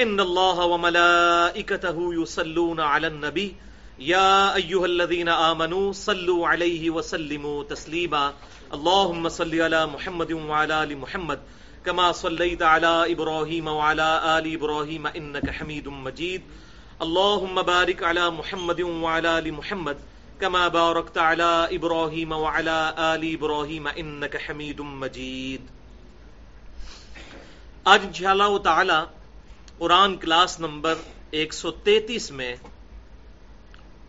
ان الله وملائكته يصلون على النبي. يا ايها الذين امنوا صلوا عليه وسلموا تسليما. اللهم صل على محمد وعلى ال محمد كما صليت على ابراهيم وعلى ال ابراهيم انك حميد مجيد. اللهم بارك على محمد وعلى ال محمد كما باركت على ابراهيم وعلى ال ابراهيم انك حميد مجيد. آج انشاءاللہ تعالی قرآن کلاس نمبر ایک سو تینتیس میں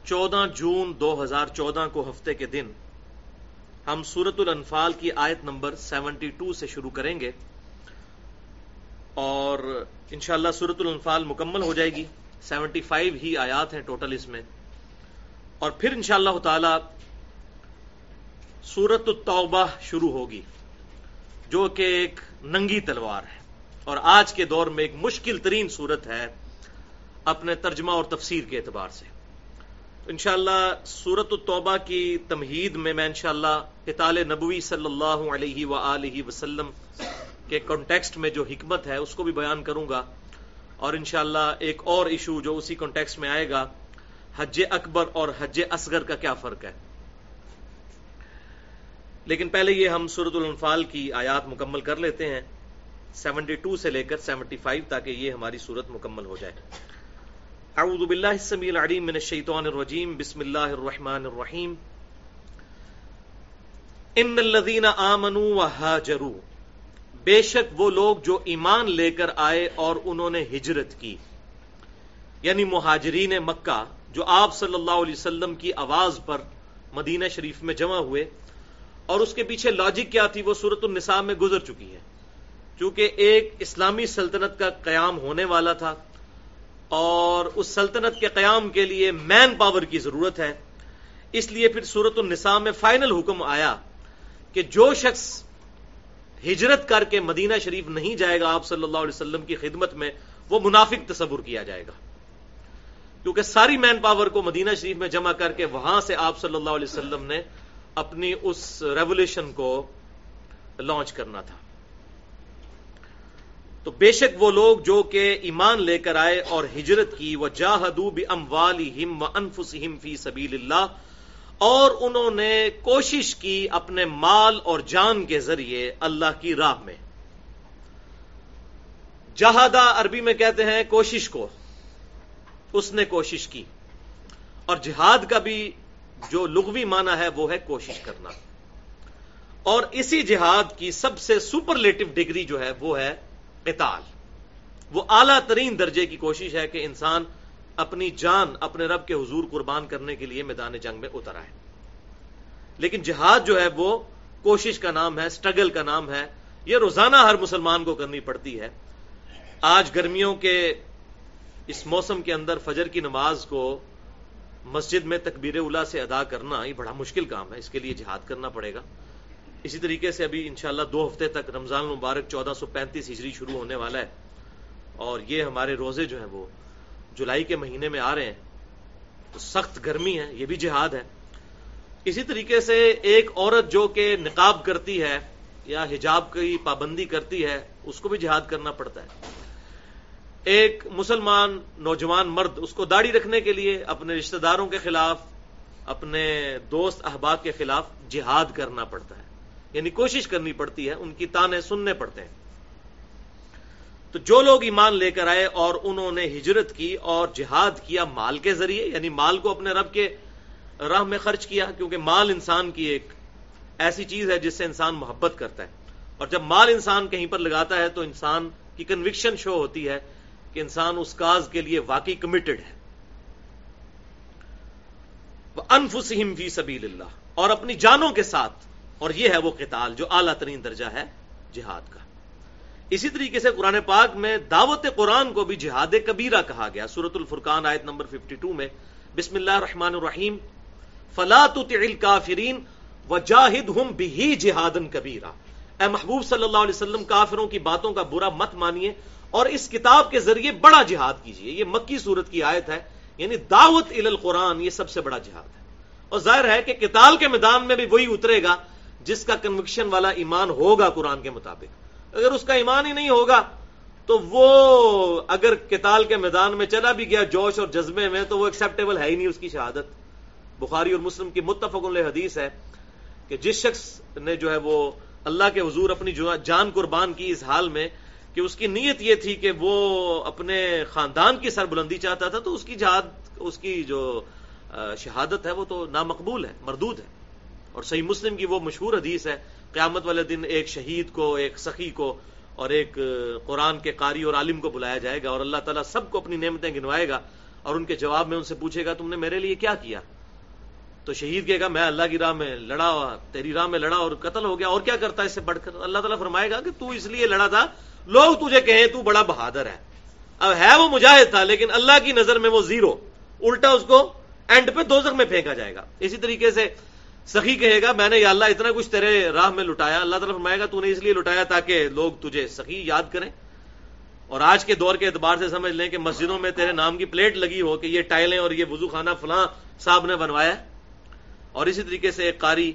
چودہ جون دو ہزار چودہ کو ہفتے کے دن ہم سورت الانفال کی آیت نمبر سیونٹی ٹو سے شروع کریں گے اور انشاءاللہ سورت الانفال مکمل ہو جائے گی۔ سیونٹی فائیو ہی آیات ہیں ٹوٹل اس میں۔ اور پھر انشاءاللہ تعالی سورت التوبہ شروع ہوگی، جو کہ ایک ننگی تلوار ہے۔ اور آج کے دور میں ایک مشکل ترین صورت ہے اپنے ترجمہ اور تفسیر کے اعتبار سے۔ انشاءاللہ سورت التوبہ کی تمہید میں میں انشاءاللہ قتال نبوی صلی اللہ علیہ و وسلم کے کانٹیکسٹ میں جو حکمت ہے اس کو بھی بیان کروں گا۔ اور انشاءاللہ ایک اور ایشو جو اسی کانٹیکسٹ میں آئے گا، حج اکبر اور حج اصغر کا کیا فرق ہے؟ لیکن پہلے یہ ہم سورت الانفال کی آیات مکمل کر لیتے ہیں۔ سیونٹی ٹو سے لے کر سیونٹی فائیو تاکہ یہ ہماری صورت مکمل ہو جائے۔ اعوذ باللہ السمیع العلیم من الشیطان الرجیم، بسم اللہ الرحمن الرحیم۔ ان الذین آمنوا وہاجروا بے شک وہ لوگ جو ایمان لے کر آئے اور انہوں نے ہجرت کی۔ یعنی مہاجرین مکہ، جو آپ صلی اللہ علیہ وسلم کی آواز پر مدینہ شریف میں جمع ہوئے، اور اس کے پیچھے لاجک کیا تھی، وہ صورت النساء میں گزر چکی ہے۔ چونکہ ایک اسلامی سلطنت کا قیام ہونے والا تھا اور اس سلطنت کے قیام کے لیے مین پاور کی ضرورت ہے۔ اس لیے پھر صورت النساء میں فائنل حکم آیا کہ جو شخص ہجرت کر کے مدینہ شریف نہیں جائے گا، آپ صلی اللہ علیہ وسلم کی خدمت میں، وہ منافق تصور کیا جائے گا۔ کیونکہ ساری مین پاور کو مدینہ شریف میں جمع کر کے وہاں سے آپ صلی اللہ علیہ وسلم نے اپنی اس ریولیوشن کو لانچ کرنا تھا۔ تو بے شک وہ لوگ جو کہ ایمان لے کر آئے اور ہجرت کی وہ جاہدو بھی ام و انفسم فی سبیل اللہ اور انہوں نے کوشش کی اپنے مال اور جان کے ذریعے اللہ کی راہ میں۔ جہادا عربی میں کہتے ہیں کوشش کو، اس نے کوشش کی۔ اور جہاد کا بھی جو لغوی معنی ہے، وہ ہے کوشش کرنا۔ اور اسی جہاد کی سب سے سپرلیٹو ڈگری جو ہے، وہ ہے قتال۔ وہ اعلیٰ ترین درجے کی کوشش ہے کہ انسان اپنی جان، اپنے رب کے حضور قربان کرنے کے لیے میدان جنگ میں اتر آئے۔ لیکن جہاد جو ہے وہ کوشش کا نام ہے، سٹرگل کا نام ہے۔ یہ روزانہ ہر مسلمان کو کرنی پڑتی ہے۔ آج گرمیوں کے اس موسم کے اندر فجر کی نماز کو مسجد میں تکبیر اولا سے ادا کرنا یہ بڑا مشکل کام ہے۔ اس کے لیے جہاد کرنا پڑے گا۔ اسی طریقے سے ابھی انشاءاللہ دو ہفتے تک رمضان المبارک چودہ سو پینتیس ہجری شروع ہونے والا ہے اور یہ ہمارے روزے جو ہیں وہ جولائی کے مہینے میں آ رہے ہیں تو سخت گرمی ہے، یہ بھی جہاد ہے۔ اسی طریقے سے ایک عورت جو کہ نقاب کرتی ہے یا حجاب کی پابندی کرتی ہے، اس کو بھی جہاد کرنا پڑتا ہے۔ ایک مسلمان نوجوان مرد، اس کو داڑھی رکھنے کے لیے اپنے رشتہ داروں کے خلاف، اپنے دوست احباب کے خلاف جہاد کرنا پڑتا ہے۔ یعنی کوشش کرنی پڑتی ہے، ان کی تانے سننے پڑتے ہیں۔ تو جو لوگ ایمان لے کر آئے اور انہوں نے ہجرت کی اور جہاد کیا مال کے ذریعے یعنی مال کو اپنے رب کے راہ میں خرچ کیا، کیونکہ مال انسان کی ایک ایسی چیز ہے جس سے انسان محبت کرتا ہے۔ اور جب مال انسان کہیں پر لگاتا ہے تو انسان کی کنوکشن شو ہوتی ہے کہ انسان اس کاز کے لیے واقعی کمیٹڈ ہے۔ انفسہم فی سبیل اللہ اور اپنی جانوں کے ساتھ اور یہ ہے وہ قتال جو اعلیٰ ترین درجہ ہے جہاد کا۔ اسی طریقے سے قرآن پاک میں دعوت قرآن کو بھی جہاد کبیرہ کہا گیا۔ سورت الفرقان آیت نمبر 52 میں بسم اللہ الرحمن الرحیم، فلا تطع الكافرین وجاہدہم بہی جہادا کبیرہ۔ اے محبوب صلی اللہ علیہ وسلم، کافروں کی باتوں کا برا مت مانیے اور اس کتاب کے ذریعے بڑا جہاد کیجیے۔ یہ مکی صورت کی آیت ہے یعنی دعوت ال القرآن، یہ سب سے بڑا جہاد ہے۔ اور ظاہر ہے کہ کتال کے میدان میں بھی وہی اترے گا جس کا کنوکشن والا ایمان ہوگا قرآن کے مطابق۔ اگر اس کا ایمان ہی نہیں ہوگا، تو وہ اگر کتال کے میدان میں چلا بھی گیا جوش اور جذبے میں، تو وہ ایکسپٹیبل ہے ہی نہیں اس کی شہادت۔ بخاری اور مسلم کی متفق حدیث ہے کہ جس شخص نے جو ہے وہ اللہ کے حضور اپنی جان قربان کی اس حال میں کہ اس کی نیت یہ تھی کہ وہ اپنے خاندان کی سربلندی چاہتا تھا، تو اس کی جہاد، اس کی جو شہادت ہے وہ تو نامقبول ہے، مردود ہے۔ اور صحیح مسلم کی وہ مشہور حدیث ہے، قیامت والے دن ایک شہید کو، ایک سخی کو اور ایک قرآن کے قاری اور عالم کو بلایا جائے گا اور اللہ تعالیٰ سب کو اپنی نعمتیں گنوائے گا اور ان کے جواب میں ان سے پوچھے گا، تم نے میرے لیے کیا کیا؟ تو شہید کہے گا، میں اللہ کی راہ میں لڑا تیری راہ میں لڑا اور قتل ہو گیا، اور کیا کرتا ہے اس سے بڑھ کر؟ اللہ تعالیٰ فرمائے گا کہ تو اس لیے لڑا تھا، لوگ تجھے کہیں تو بڑا بہادر ہے۔ اب ہے وہ مجاہد تھا، لیکن اللہ کی نظر میں وہ زیرو، الٹا اس کو اینڈ پہ دوزخ میں پھینکا جائے گا۔ اسی طریقے سے سخی کہے گا، میں نے یا اللہ اتنا کچھ تیرے راہ میں لٹایا، اللہ تعالیٰ فرمائے گا، تو نے اس لیے لٹایا تاکہ لوگ تجھے سخی یاد کریں۔ اور آج کے دور کے اعتبار سے سمجھ لیں کہ مسجدوں میں تیرے نام کی پلیٹ لگی ہو کہ یہ ٹائلیں اور یہ وضو خانہ فلاں صاحب نے بنوایا اور اسی طریقے سے ایک قاری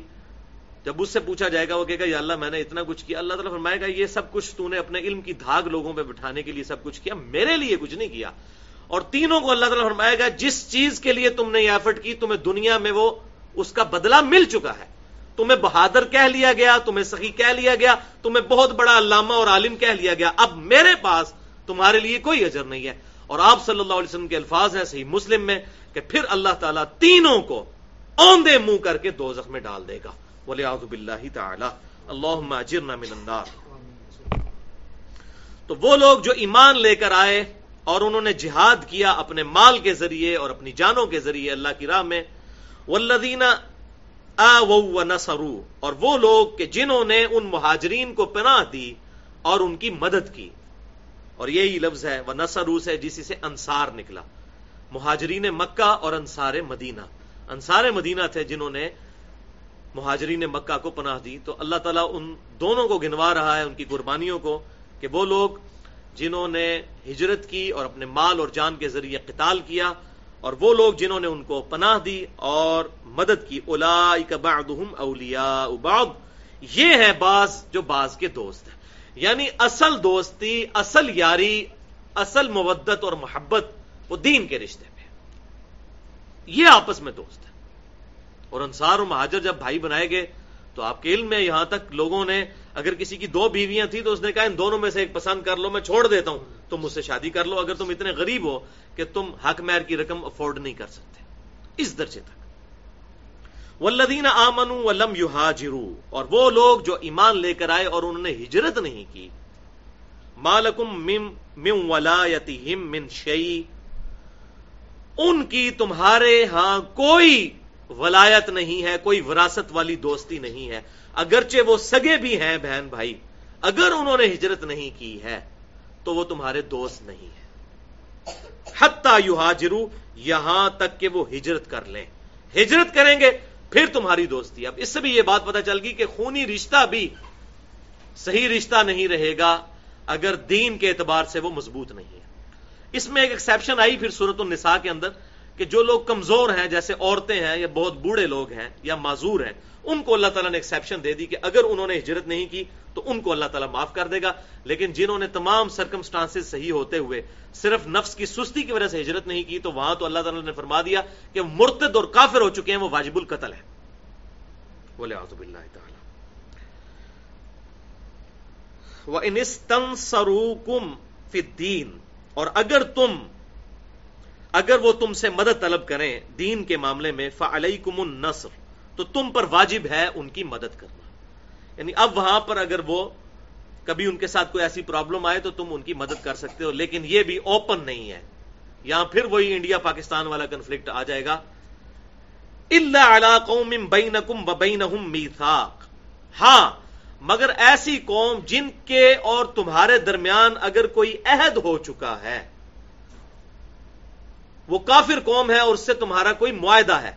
جب اس سے پوچھا جائے گا، وہ کہے گا، یا اللہ، میں نے اتنا کچھ کیا۔ اللہ تعالیٰ فرمائے گا، یہ سب کچھ تو نے اپنے علم کی دھاگ لوگوں پہ بٹھانے کے لیے سب کچھ کیا، میرے لیے کچھ نہیں کیا۔ اور تینوں کو اللہ تعالیٰ فرمائے گا، جس چیز کے لیے تم نے یہ ایفرٹ کی، تمہیں دنیا میں وہ اس کا بدلہ مل چکا ہے۔ تمہیں بہادر کہہ لیا گیا، تمہیں سخی کہہ لیا گیا، تمہیں بہت بڑا علامہ اور عالم کہہ لیا گیا۔ اب میرے پاس تمہارے لیے کوئی اجر نہیں ہے۔ اور آپ صلی اللہ علیہ وسلم کے الفاظ ہیں صحیح مسلم میں کہ پھر اللہ تعالیٰ تینوں کو اوندے منہ کر کے دو میں ڈال دے گا۔ بولے آزب اللہ تعالی اللہ تو وہ لوگ جو ایمان لے کر آئے اور انہوں نے جہاد کیا اپنے مال کے ذریعے اور اپنی جانوں کے ذریعے اللہ کی راہ میں والذین آووا نصرو اور وہ لوگ کہ جنہوں نے ان مہاجرین کو پناہ دی اور ان کی مدد کی۔ اور یہی لفظ ہے وہ نسرو سے جسی سے انصار نکلا۔ مہاجرین مکہ اور انصار مدینہ۔ انصار مدینہ تھے جنہوں نے مہاجرین مکہ کو پناہ دی۔ تو اللہ تعالیٰ ان دونوں کو گنوا رہا ہے، ان کی قربانیوں کو، کہ وہ لوگ جنہوں نے ہجرت کی اور اپنے مال اور جان کے ذریعے قتال کیا اور وہ لوگ جنہوں نے ان کو پناہ دی اور مدد کی بعضهم اولیاء بعض، یہ ہے بعض جو بعض کے دوست ہیں۔ یعنی اصل دوستی، اصل یاری، اصل مودت اور محبت وہ دین کے رشتے میں یہ آپس میں دوست ہے اور انصار و مہاجر جب بھائی بنائے گئے تو آپ کے علم میں یہاں تک لوگوں نے، اگر کسی کی دو بیویاں تھیں تو اس نے کہا، ان دونوں میں سے ایک پسند کر لو، میں چھوڑ دیتا ہوں۔ تم مجھ سے شادی کر لو، اگر تم اتنے غریب ہو کہ تم حق میر کی رقم افورڈ نہیں کر سکتے۔ اس درجے تک۔ ولدین آمن ولم یو اور وہ لوگ جو ایمان لے کر آئے اور انہوں نے ہجرت نہیں کی۔ مالکم مم ولایتہم من شیئی ان کی تمہارے ہاں کوئی ولایت نہیں ہے، کوئی وراثت والی دوستی نہیں ہے۔ اگرچہ وہ سگے بھی ہیں بہن بھائی، اگر انہوں نے ہجرت نہیں کی ہے۔ تو وہ تمہارے دوست نہیں ہے حتی یو یہاں تک کہ وہ ہجرت کر لیں۔ ہجرت کریں گے، پھر تمہاری دوستی۔ اب اس سے بھی یہ بات پتا چل گئی کہ خونی رشتہ بھی صحیح رشتہ نہیں رہے گا اگر دین کے اعتبار سے وہ مضبوط نہیں ہے۔ اس میں ایک ایکسپشن آئی پھر صورت النساء کے اندر کہ جو لوگ کمزور ہیں، جیسے عورتیں ہیں یا بہت بوڑھے لوگ ہیں یا معذور ہیں، ان کو اللہ تعالیٰ نے ایکسیپشن دے دی کہ اگر انہوں نے ہجرت نہیں کی تو ان کو اللہ تعالیٰ معاف کر دے گا۔ لیکن جنہوں نے تمام سرکمسٹانس صحیح ہوتے ہوئے صرف نفس کی سستی کی وجہ سے ہجرت نہیں کی، تو وہاں تو اللہ تعالیٰ نے فرما دیا کہ مرتد اور کافر ہو چکے ہیں، وہ واجب القتل ہے۔ بولے آزب اللہ تعالیٰ اور اگر تم، اگر وہ تم سے مدد طلب کریں دین کے معاملے میں فعلیکم النصر۔ تو تم پر واجب ہے ان کی مدد کرنا۔ یعنی اب وہاں پر اگر وہ کبھی ان کے ساتھ کوئی ایسی پرابلم آئے تو تم ان کی مدد کر سکتے ہو، لیکن یہ بھی اوپن نہیں ہے۔ یہاں پھر وہی انڈیا پاکستان والا کنفلکٹ آ جائے گا۔ اللہ قوم بینکم وبینہم میثاق ہاں مگر ایسی قوم جن کے اور تمہارے درمیان اگر کوئی عہد ہو چکا ہے، وہ کافر قوم ہے اور اس سے تمہارا کوئی معاہدہ ہے۔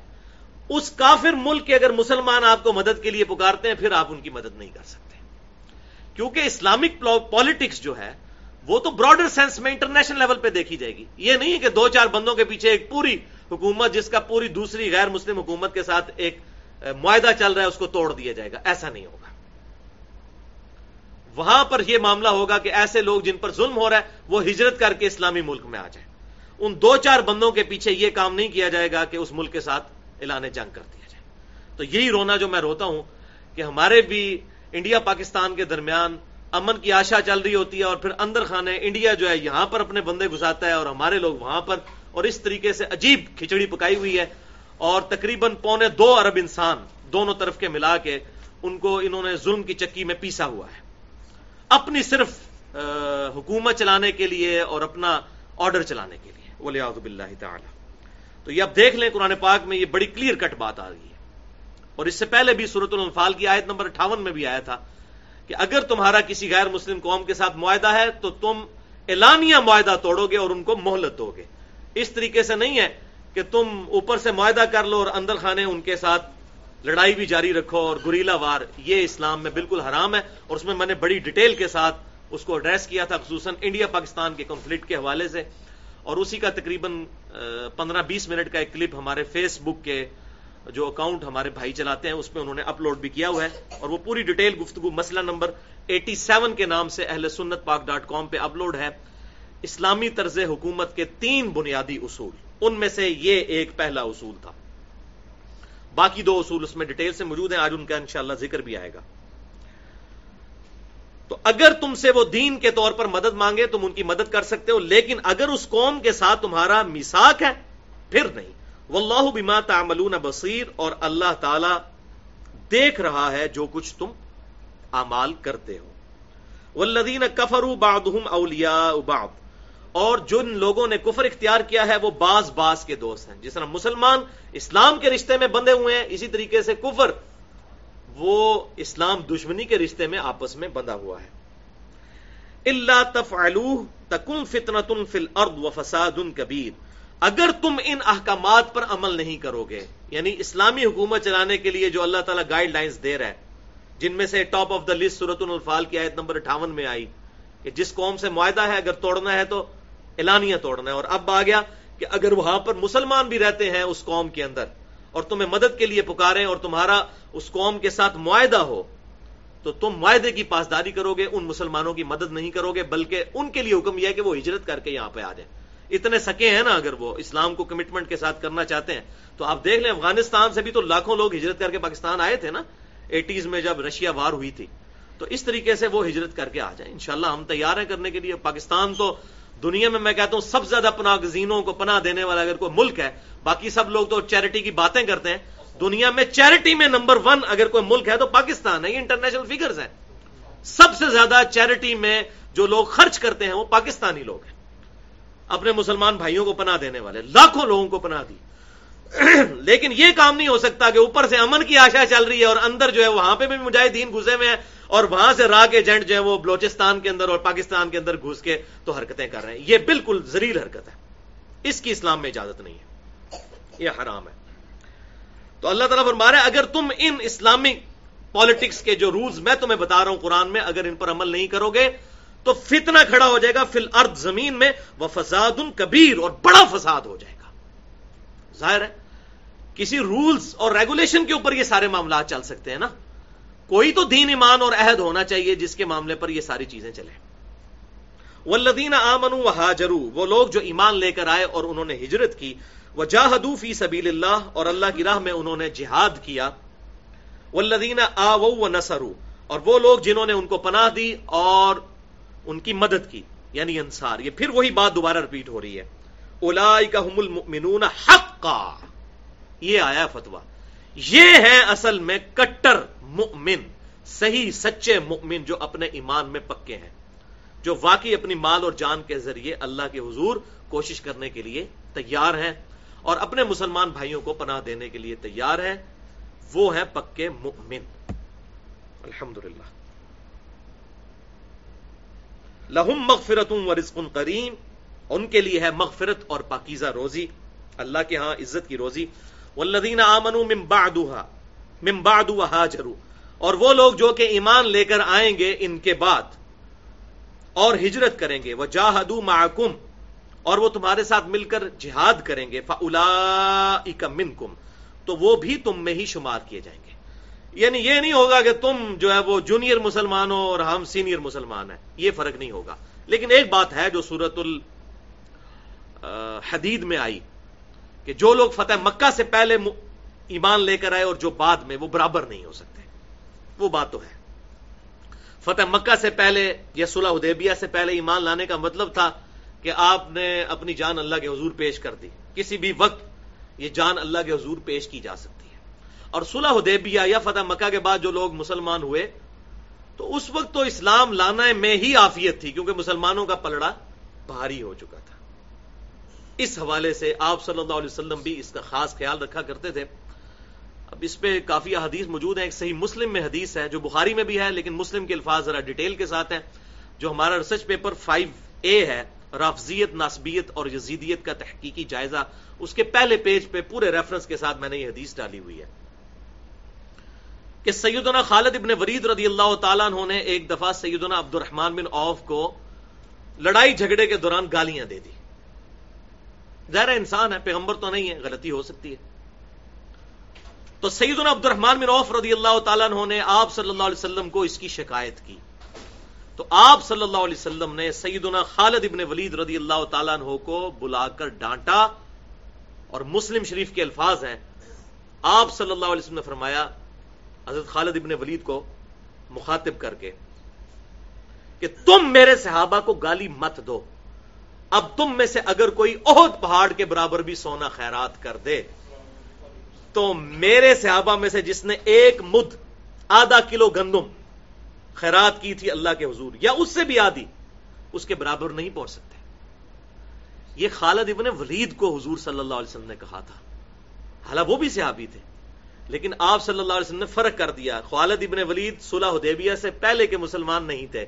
اس کافر ملک کے اگر مسلمان آپ کو مدد کے لیے پکارتے ہیں، پھر آپ ان کی مدد نہیں کر سکتے۔ کیونکہ اسلامک پالیٹکس جو ہے، وہ تو براڈر سینس میں انٹرنیشنل لیول پہ دیکھی جائے گی۔ یہ نہیں ہے کہ دو چار بندوں کے پیچھے ایک پوری حکومت، جس کا پوری دوسری غیر مسلم حکومت کے ساتھ ایک معاہدہ چل رہا ہے، اس کو توڑ دیا جائے گا۔ ایسا نہیں ہوگا۔ وہاں پر یہ معاملہ ہوگا کہ ایسے لوگ جن پر ظلم ہو رہا ہے، وہ ہجرت کر کے اسلامی ملک میں آ جائیں۔ ان دو چار بندوں کے پیچھے یہ کام نہیں کیا جائے گا کہ اس ملک کے ساتھ اعلان جنگ کر دیا جائے۔ تو یہی رونا جو میں روتا ہوں کہ ہمارے بھی انڈیا پاکستان کے درمیان امن کی آشا چل رہی ہوتی ہے اور پھر اندر خانے انڈیا جو ہے یہاں پر اپنے بندے گھساتا ہے اور ہمارے لوگ وہاں پر اور اس طریقے سے عجیب کھچڑی پکائی ہوئی ہے اور تقریباً پونے دو ارب انسان دونوں طرف کے ملا کے ان کو انہوں نے ظلم کی چکی میں پیسا ہوا ہے۔ اپنی صرف حکومت چلانے کے لیے اور اپنا آرڈر چلانے کے لیے۔ ولی بلّہ تعالی۔ تو یہ اب دیکھ لیں قرآن پاک میں یہ بڑی کلیئر کٹ بات آ رہی ہے۔ اور اس سے پہلے بھی سورت الفال کی آیت نمبر اٹھاون میں بھی آیا تھا کہ اگر تمہارا کسی غیر مسلم قوم کے ساتھ معاہدہ ہے تو تم اعلانیہ معاہدہ توڑو گے اور ان کو مہلت دو گے۔ اس طریقے سے نہیں ہے کہ تم اوپر سے معاہدہ کر لو اور اندر خانے ان کے ساتھ لڑائی بھی جاری رکھو اور گریلا وار۔ یہ اسلام میں بالکل حرام ہے اور اس میں میں نے بڑی ڈیٹیل کے ساتھ اس کو ایڈریس کیا تھا، خصوصاً انڈیا پاکستان کے کنفلکٹ کے حوالے سے۔ اور اسی کا تقریباً پندرہ بیس منٹ کا ایک کلپ ہمارے فیس بک کے جو اکاؤنٹ ہمارے بھائی چلاتے ہیں، اس پہ انہوں نے اپلوڈ بھی کیا ہوا ہے۔ اور وہ پوری ڈیٹیل گفتگو مسئلہ نمبر ایٹی سیون کے نام سے اہل سنت پاک ڈاٹ کام پہ اپلوڈ ہے۔ اسلامی طرز حکومت کے تین بنیادی اصول، ان میں سے یہ ایک پہلا اصول تھا۔ باقی دو اصول اس میں ڈیٹیل سے موجود ہیں، آج ان کا انشاءاللہ ذکر بھی آئے گا۔ تو اگر تم سے وہ دین کے طور پر مدد مانگے تم ان کی مدد کر سکتے ہو، لیکن اگر اس قوم کے ساتھ تمہارا میساک ہے، پھر نہیں۔ واللہ بما تعملون بصیر، اور اللہ تعالی دیکھ رہا ہے جو کچھ تم اعمال کرتے ہو۔ والذین کفروا بعضهم اولیاء بعض، اور جن لوگوں نے کفر اختیار کیا ہے، وہ باز باز کے دوست ہیں۔ جس طرح مسلمان اسلام کے رشتے میں بندے ہوئے ہیں، اسی طریقے سے کفر وہ اسلام دشمنی کے رشتے میں آپس میں بندھا ہوا ہے۔ اللہ تفعلوہ تکن فتنۃ فی الارض و فساد کبیر اگر تم ان احکامات پر عمل نہیں کرو گے یعنی اسلامی حکومت چلانے کے لیے جو اللہ تعالیٰ گائیڈ لائنز دے رہا ہے، جن میں سے ٹاپ آف دا لسٹ سورت الفال کی آیت نمبر اٹھاون میں آئی کہ جس قوم سے معاہدہ ہے، اگر توڑنا ہے تو اعلانیہ توڑنا ہے۔ اور اب آ گیا کہ اگر وہاں پر مسلمان بھی رہتے ہیں اس قوم کے اندر اور تمہیں مدد کے لیے پکارے اور تمہارا اس قوم کے ساتھ معاہدہ ہو، تو تم معاہدے کی پاسداری کرو گے ان مسلمانوں کی مدد نہیں کرو گے بلکہ ان کے لیے حکم یہ ہے کہ وہ ہجرت کر کے یہاں پہ آ جائیں۔ اتنے سکے ہیں نا اگر وہ اسلام کو کمٹمنٹ کے ساتھ کرنا چاہتے ہیں۔ تو آپ دیکھ لیں، افغانستان سے بھی تو لاکھوں لوگ ہجرت کر کے پاکستان آئے تھے نا۔ ایٹیز میں جب رشیا وار ہوئی تھی، تو اس طریقے سے وہ ہجرت کر کے آ جائیں۔ انشاءاللہ ہم تیار ہیں کرنے کے لیے۔ پاکستان تو دنیا میں میں کہتا ہوں سب سے زیادہ پناہ گزینوں کو پناہ دینے والا اگر کوئی ملک ہے، باقی سب لوگ تو چیریٹی کی باتیں کرتے ہیں، دنیا میں چیریٹی میں نمبر ون اگر کوئی ملک ہے تو پاکستان ہے، یہ انٹرنیشنل فگرز ہیں۔ سب سے زیادہ چیریٹی میں جو لوگ خرچ کرتے ہیں وہ پاکستانی لوگ ہیں۔ اپنے مسلمان بھائیوں کو پناہ دینے والے، لاکھوں لوگوں کو پناہ دی۔ لیکن یہ کام نہیں ہو سکتا کہ اوپر سے امن کی آشا چل رہی ہے اور اندر جو ہے وہاں پہ بھی مجاہدین گھسے ہوئے ہیں اور وہاں سے راہ کے ایجنٹ جو ہے وہ بلوچستان کے اندر اور پاکستان کے اندر گھس کے تو حرکتیں کر رہے ہیں۔ یہ بالکل زریل حرکت ہے۔ اس کی اسلام میں اجازت نہیں ہے۔ یہ حرام ہے۔ تو اللہ تعالیٰ فرما رہا ہے، اگر تم ان اسلامک پالیٹکس کے جو رولز میں تمہیں بتا رہا ہوں قرآن میں، اگر ان پر عمل نہیں کرو گے، تو فتنہ کھڑا ہو جائے گا۔ فل ارد زمین میں وہ فساد کبیر اور بڑا فساد ہو جائے گا۔ ظاہر ہے، کسی رولز اور ریگولیشن کے اوپر یہ سارے معاملات چل سکتے ہیں نا۔ کوئی تو دین ایمان اور عہد ہونا چاہیے جس کے معاملے پر یہ ساری چیزیں چلے والذین آمنوا وہاجروا، وہ لوگ جو ایمان لے کر آئے اور انہوں نے ہجرت کی وہ جاہدو فی سبیل اللہ اور اللہ کی راہ میں انہوں نے جہاد کیا۔ والذین آووا ونصروا، اور وہ لوگ جنہوں نے ان کو پناہ دی اور ان کی مدد کی یعنی انصار۔ یہ پھر وہی بات دوبارہ رپیٹ ہو رہی ہے۔ المؤمنون حقا۔ یہ آیا فتوا یہ ہے اصل میں کٹر مؤمن، صحیح سچے مؤمن جو اپنے ایمان میں پکے ہیں، جو واقعی اپنی مال اور جان کے ذریعے اللہ کے حضور کوشش کرنے کے لیے تیار ہیں اور اپنے مسلمان بھائیوں کو پناہ دینے کے لیے تیار ہیں، وہ ہیں پکے مؤمن۔ الحمد للہ لہم مغفرت و رزق کریم۔ ان کے لیے ہے مغفرت اور پاکیزہ روزی، اللہ کے ہاں عزت کی روزی۔ والذین آمنوا من بعدها، من بعد وهاجروا۔ اور وہ لوگ جو کہ ایمان لے کر آئیں گے ان کے بعد، اور ہجرت کریں گے۔ وہ معکم اور وہ تمہارے ساتھ مل کر جہاد کریں گے۔ فَأُولَئِكَ مِنْكُمْ، تو وہ بھی تم میں ہی شمار کیے جائیں گے۔ یعنی یہ نہیں ہوگا کہ تم جو ہے وہ جونیئر مسلمان ہو اور ہم سینئر مسلمان ہیں، یہ فرق نہیں ہوگا۔ لیکن ایک بات ہے جو سورت ال الحدید میں آئی کہ جو لوگ فتح مکہ سے پہلے ایمان لے کر آئے اور جو بعد میں، وہ برابر نہیں ہو سکتے۔ وہ بات تو ہے۔ فتح مکہ سے پہلے یا صلح ادیبیہ سے پہلے ایمان لانے کا مطلب تھا کہ آپ نے اپنی جان اللہ کے حضور پیش کر دی۔ کسی بھی وقت یہ جان اللہ کے حضور پیش کی جا سکتی ہے۔ اور صلح ادیبیہ یا فتح مکہ کے بعد جو لوگ مسلمان ہوئے، تو اس وقت تو اسلام لانا میں ہی آفیت تھی، کیونکہ مسلمانوں کا پلڑا بھاری ہو چکا تھا۔ اس حوالے سے آپ صلی اللہ علیہ وسلم بھی اس کا خاص خیال رکھا کرتے تھے۔ اب اس پہ کافی حدیث موجود ہیں۔ ایک صحیح مسلم میں حدیث ہے جو بخاری میں بھی ہے، لیکن مسلم کے الفاظ ذرا ڈیٹیل کے ساتھ ہیں۔ جو ہمارا ریسرچ پیپر فائیو اے ہے، رافضیت، ناسبیت اور یزیدیت کا تحقیقی جائزہ۔ اس کے پہلے پیج پہ پورے ریفرنس کے ساتھ میں نے یہ حدیث ڈالی ہوئی ہے۔ کہ سیدنا خالد ابن ورید رضی اللہ تعالیٰ نے ایک دفعہ سیدنا عبد الرحمان بن اوف کو لڑائی جھگڑے کے دوران گالیاں دے دی۔ ظاہر انسان ہے، پیغمبر تو نہیں ہے، غلطی ہو سکتی ہے۔ تو سیدنا عبد الرحمان بن عوف رضی اللہ تعالیٰ نے آپ صلی اللہ علیہ وسلم کو اس کی شکایت کی۔ تو آپ صلی اللہ علیہ وسلم نے سیدنا خالد ابن ولید رضی اللہ تعالیٰ عنہ کو بلا کر ڈانٹا۔ اور مسلم شریف کے الفاظ ہیں۔ آپ صلی اللہ علیہ وسلم نے فرمایا، حضرت خالد ابن ولید کو مخاطب کر کے کہ تم میرے صحابہ کو گالی مت دو۔ اب تم میں سے اگر کوئی عہد پہاڑ کے برابر بھی سونا خیرات کر دے، تو میرے صحابہ میں سے جس نے ایک مد، آدھا کلو گندم خیرات کی تھی اللہ کے حضور، یا اس سے بھی آدھی، اس کے برابر نہیں پہنچ سکتے۔ یہ خالد ابن ولید کو حضور صلی اللہ علیہ وسلم نے کہا تھا۔ حالانکہ وہ بھی صحابی تھے، لیکن آپ صلی اللہ علیہ وسلم نے فرق کر دیا۔ خالد ابن ولید صلح حدیبیہ سے پہلے کے مسلمان نہیں تھے،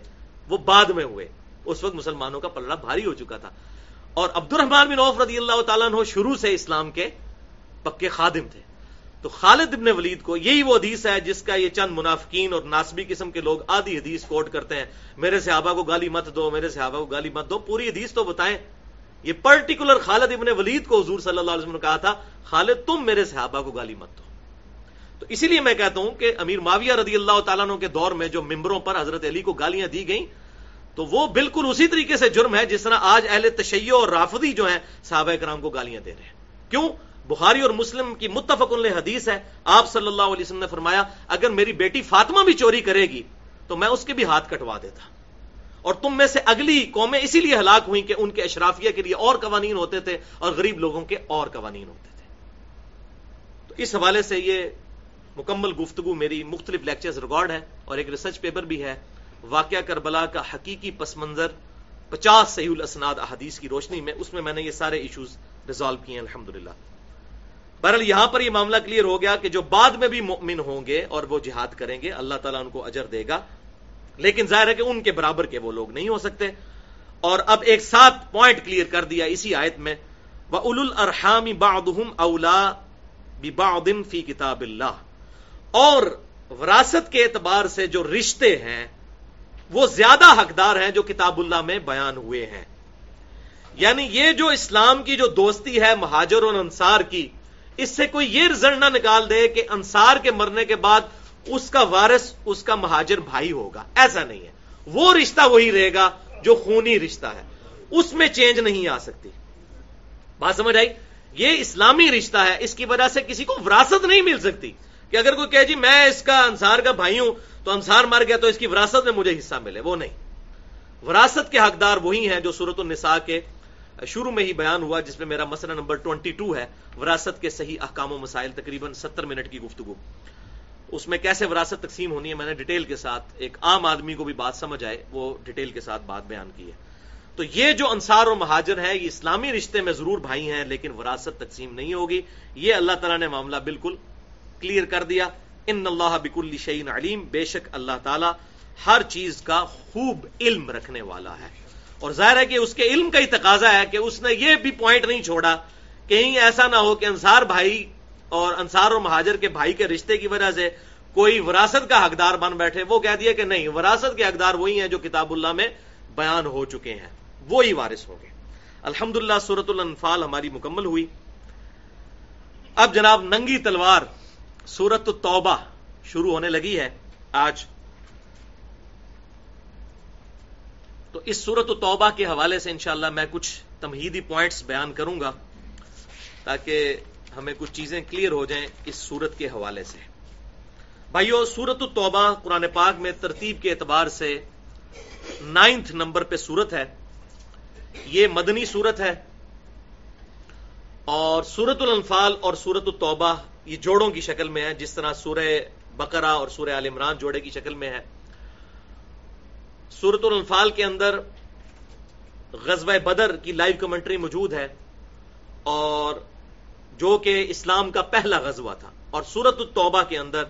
وہ بعد میں ہوئے۔ اس وقت مسلمانوں کا پلڑا بھاری ہو چکا تھا۔ اور عبد الرحمان بن عوف رضی اللہ تعالیٰ عنہ شروع سے اسلام کے پکے خادم تھے۔ تو خالد ابن ولید کو یہی وہ حدیث ہے جس کا یہ چند منافقین اور ناسبی قسم کے لوگ آدھی حدیث کوٹ کرتے ہیں۔ میرے صحابہ کو گالی مت دو، میرے صحابہ کو گالی مت دو، پوری حدیث تو بتائیں۔ یہ پرٹیکولر خالد ابن ولید کو حضور صلی اللہ علیہ وسلم نے کہا تھا، خالد تم میرے صحابہ کو گالی مت دو۔ تو اسی لیے میں کہتا ہوں کہ امیر معاویہ رضی اللہ تعالیٰ عنہ کے دور میں جو ممبروں پر حضرت علی کو گالیاں دی گئیں تو وہ بالکل اسی طریقے سے جرم ہے جس طرح آج اہل تشیع اور رافدی جو ہیں صحابہ کرام کو گالیاں دے رہے ہیں۔ کیوں؟ بخاری اور مسلم کی متفق حدیث ہے۔ آپ صلی اللہ علیہ وسلم نے فرمایا، اگر میری بیٹی فاطمہ بھی چوری کرے گی تو میں اس کے بھی ہاتھ کٹوا دیتا۔ اور تم میں سے اگلی قومیں اسی لیے ہلاک ہوئی کہ ان کے اشرافیہ کے لیے اور قوانین ہوتے تھے اور غریب لوگوں کے اور قوانین ہوتے تھے۔ تو اس حوالے سے یہ مکمل گفتگو میری مختلف لیکچرز ریکارڈ ہے اور ایک ریسرچ پیپر بھی ہے۔ واقعہ کربلا کا حقیقی پس منظر پچاس صحیح الاسناد احادیث کی روشنی میں، اس میں میں نے یہ سارے ایشوز ریزالو کیے ہیں الحمد للہ بہرحال یہاں پر یہ معاملہ کلیئر ہو گیا کہ جو بعد میں بھی مؤمن ہوں گے اور وہ جہاد کریں گے، اللہ تعالیٰ ان کو اجر دے گا۔ لیکن ظاہر ہے کہ ان کے برابر کے وہ لوگ نہیں ہو سکتے۔ اور اب ایک ساتھ پوائنٹ کلیئر کر دیا اسی آیت میں وہ اول الرحامی بادم اولا بادن فی کتاب اللہ اور وراثت کے اعتبار سے جو رشتے ہیں وہ زیادہ حقدار ہیں جو کتاب اللہ میں بیان ہوئے ہیں۔ یعنی یہ جو اسلام کی جو دوستی ہے مہاجر اور انصار کی، اس سے کوئی یہ رزلٹ نہ نکال دے کہ انصار کے مرنے کے بعد اس کا وارث، اس کا مہاجر بھائی ہوگا۔ ایسا نہیں ہے۔ وہ رشتہ وہی رہے گا جو خونی رشتہ ہے۔ اس میں چینج نہیں آ سکتی۔ بات سمجھ آئی؟ یہ اسلامی رشتہ ہے۔ اس کی وجہ سے کسی کو وراثت نہیں مل سکتی۔ کہ اگر کوئی کہ جی میں اس کا انصار کا بھائی ہوں تو انصار مر گیا تو اس کی وراثت میں مجھے حصہ ملے، وہ نہیں۔ وراثت کے حقدار وہی ہیں جو صورت النساء کے شروع میں ہی بیان ہوا، جس میں میرا مسئلہ نمبر 22 ہے، وراثت کے صحیح احکام و مسائل تقریباً ستر منٹ کی گفتگو۔ اس میں کیسے وراثت تقسیم ہونی ہے، میں نے ڈیٹیل کے ساتھ ایک عام آدمی کو بھی بات سمجھ آئے، وہ ڈیٹیل کے ساتھ بات بیان کی ہے۔ تو یہ جو انصار اور مہاجر ہے یہ اسلامی رشتے میں ضرور بھائی ہیں، لیکن وراثت تقسیم نہیں ہوگی۔ یہ اللہ تعالیٰ نے معاملہ بالکل کلیئر کر دیا ان اللہ بک الشعین علیم بے شک اللہ تعالیٰ ہر چیز کا خوب علم رکھنے والا ہے۔ اور ظاہر ہے کہ اس کے علم کا ہی تقاضا ہے کہ اس نے یہ بھی پوائنٹ نہیں چھوڑا کہیں ایسا نہ ہو کہ انصار بھائی اور انصار اور مہاجر کے بھائی کے رشتے کی وجہ سے کوئی وراثت کا حقدار بن بیٹھے۔ وہ کہہ دیا کہ نہیں، وراثت کے حقدار وہی ہیں جو کتاب اللہ میں بیان ہو چکے ہیں۔ وہی وارث ہوں گے۔ الحمد للہ سورت الانفال ہماری مکمل ہوئی۔ اب جناب ننگی تلوار سورت التوبہ شروع ہونے لگی ہے آج۔ تو اس صورت التوبہ کے حوالے سے انشاءاللہ میں کچھ تمہیدی پوائنٹس بیان کروں گا تاکہ ہمیں کچھ چیزیں کلیئر ہو جائیں اس صورت کے حوالے سے۔ بھائیو سورت التوبہ قرآن پاک میں ترتیب کے اعتبار سے نائنتھ نمبر پہ سورت ہے۔ یہ مدنی صورت ہے اور سورت الانفال اور سورت التوبہ یہ جوڑوں کی شکل میں ہے جس طرح سورہ بقرہ اور سورہ عال عمران جوڑے کی شکل میں ہے سورت الانفال کے اندر غزوہ بدر کی لائیو کمنٹری موجود ہے اور جو کہ اسلام کا پہلا غزوہ تھا۔ اور سورت التوبہ کے اندر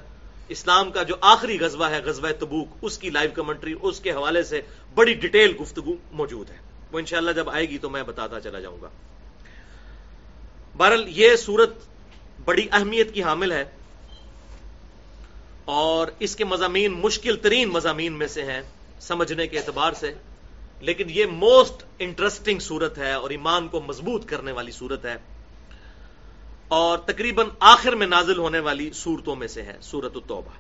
اسلام کا جو آخری غزوہ ہے، غزوہ تبوک، اس کی لائیو کمنٹری اس کے حوالے سے بڑی ڈیٹیل گفتگو موجود ہے۔ وہ انشاءاللہ جب آئے گی تو میں بتاتا چلا جاؤں گا۔ بہرحال یہ سورت بڑی اہمیت کی حامل ہے اور اس کے مضامین مشکل ترین مضامین میں سے ہیں سمجھنے کے اعتبار سے، لیکن یہ موسٹ انٹرسٹنگ صورت ہے اور ایمان کو مضبوط کرنے والی صورت ہے اور تقریباً آخر میں نازل ہونے والی صورتوں میں سے ہے سورت التوبہ۔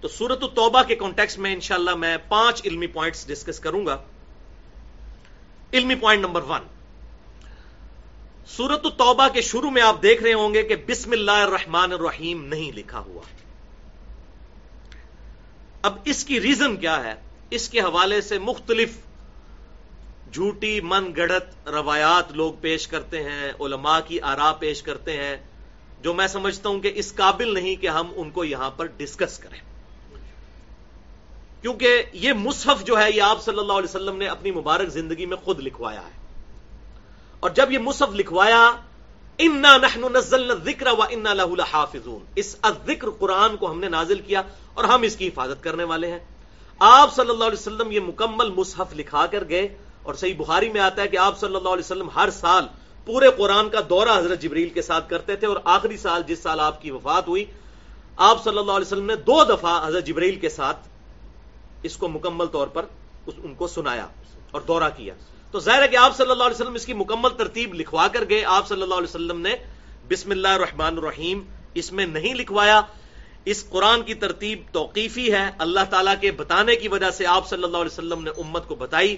تو سورت التوبہ کے کانٹیکس میں انشاءاللہ میں پانچ علمی پوائنٹس ڈسکس کروں گا۔ علمی پوائنٹ نمبر ون سورت التوبہ کے شروع میں آپ دیکھ رہے ہوں گے کہ بسم اللہ الرحمن الرحیم نہیں لکھا ہوا۔ اب اس کی ریزن کیا ہے؟ اس کے حوالے سے مختلف جھوٹی، من گڑت روایات لوگ پیش کرتے ہیں، علماء کی آرا پیش کرتے ہیں، جو میں سمجھتا ہوں کہ اس قابل نہیں کہ ہم ان کو یہاں پر ڈسکس کریں۔ کیونکہ یہ مصحف جو ہے، یہ آپ صلی اللہ علیہ وسلم نے اپنی مبارک زندگی میں خود لکھوایا ہے۔ اور جب یہ مصحف لکھوایا، انا نحن نزلنا الذکر و انا له لحافظون. اس الذکر قرآن کو ہم نے نازل کیا اور ہم اس کی حفاظت کرنے والے ہیں۔ آپ صلی اللہ علیہ وسلم یہ مکمل مصحف لکھا کر گئے اور صحیح بخاری میں آتا ہے کہ آپ صلی اللہ علیہ وسلم ہر سال پورے قرآن کا دورہ حضرت جبریل کے ساتھ کرتے تھے اور آخری سال جس سال آپ کی وفات ہوئی، آپ صلی اللہ علیہ وسلم نے دو دفعہ حضرت جبریل کے ساتھ اس کو مکمل طور پر ان کو سنایا اور دورہ کیا۔ تو ظاہر ہے کہ آپ صلی اللہ علیہ وسلم اس کی مکمل ترتیب لکھوا کر گئے۔ آپ صلی اللہ علیہ وسلم نے بسم اللہ الرحمن الرحیم اس میں نہیں لکھوایا۔ اس قرآن کی ترتیب توقیفی ہے۔ اللہ تعالیٰ کے بتانے کی وجہ سے آپ صلی اللہ علیہ وسلم نے امت کو بتائی۔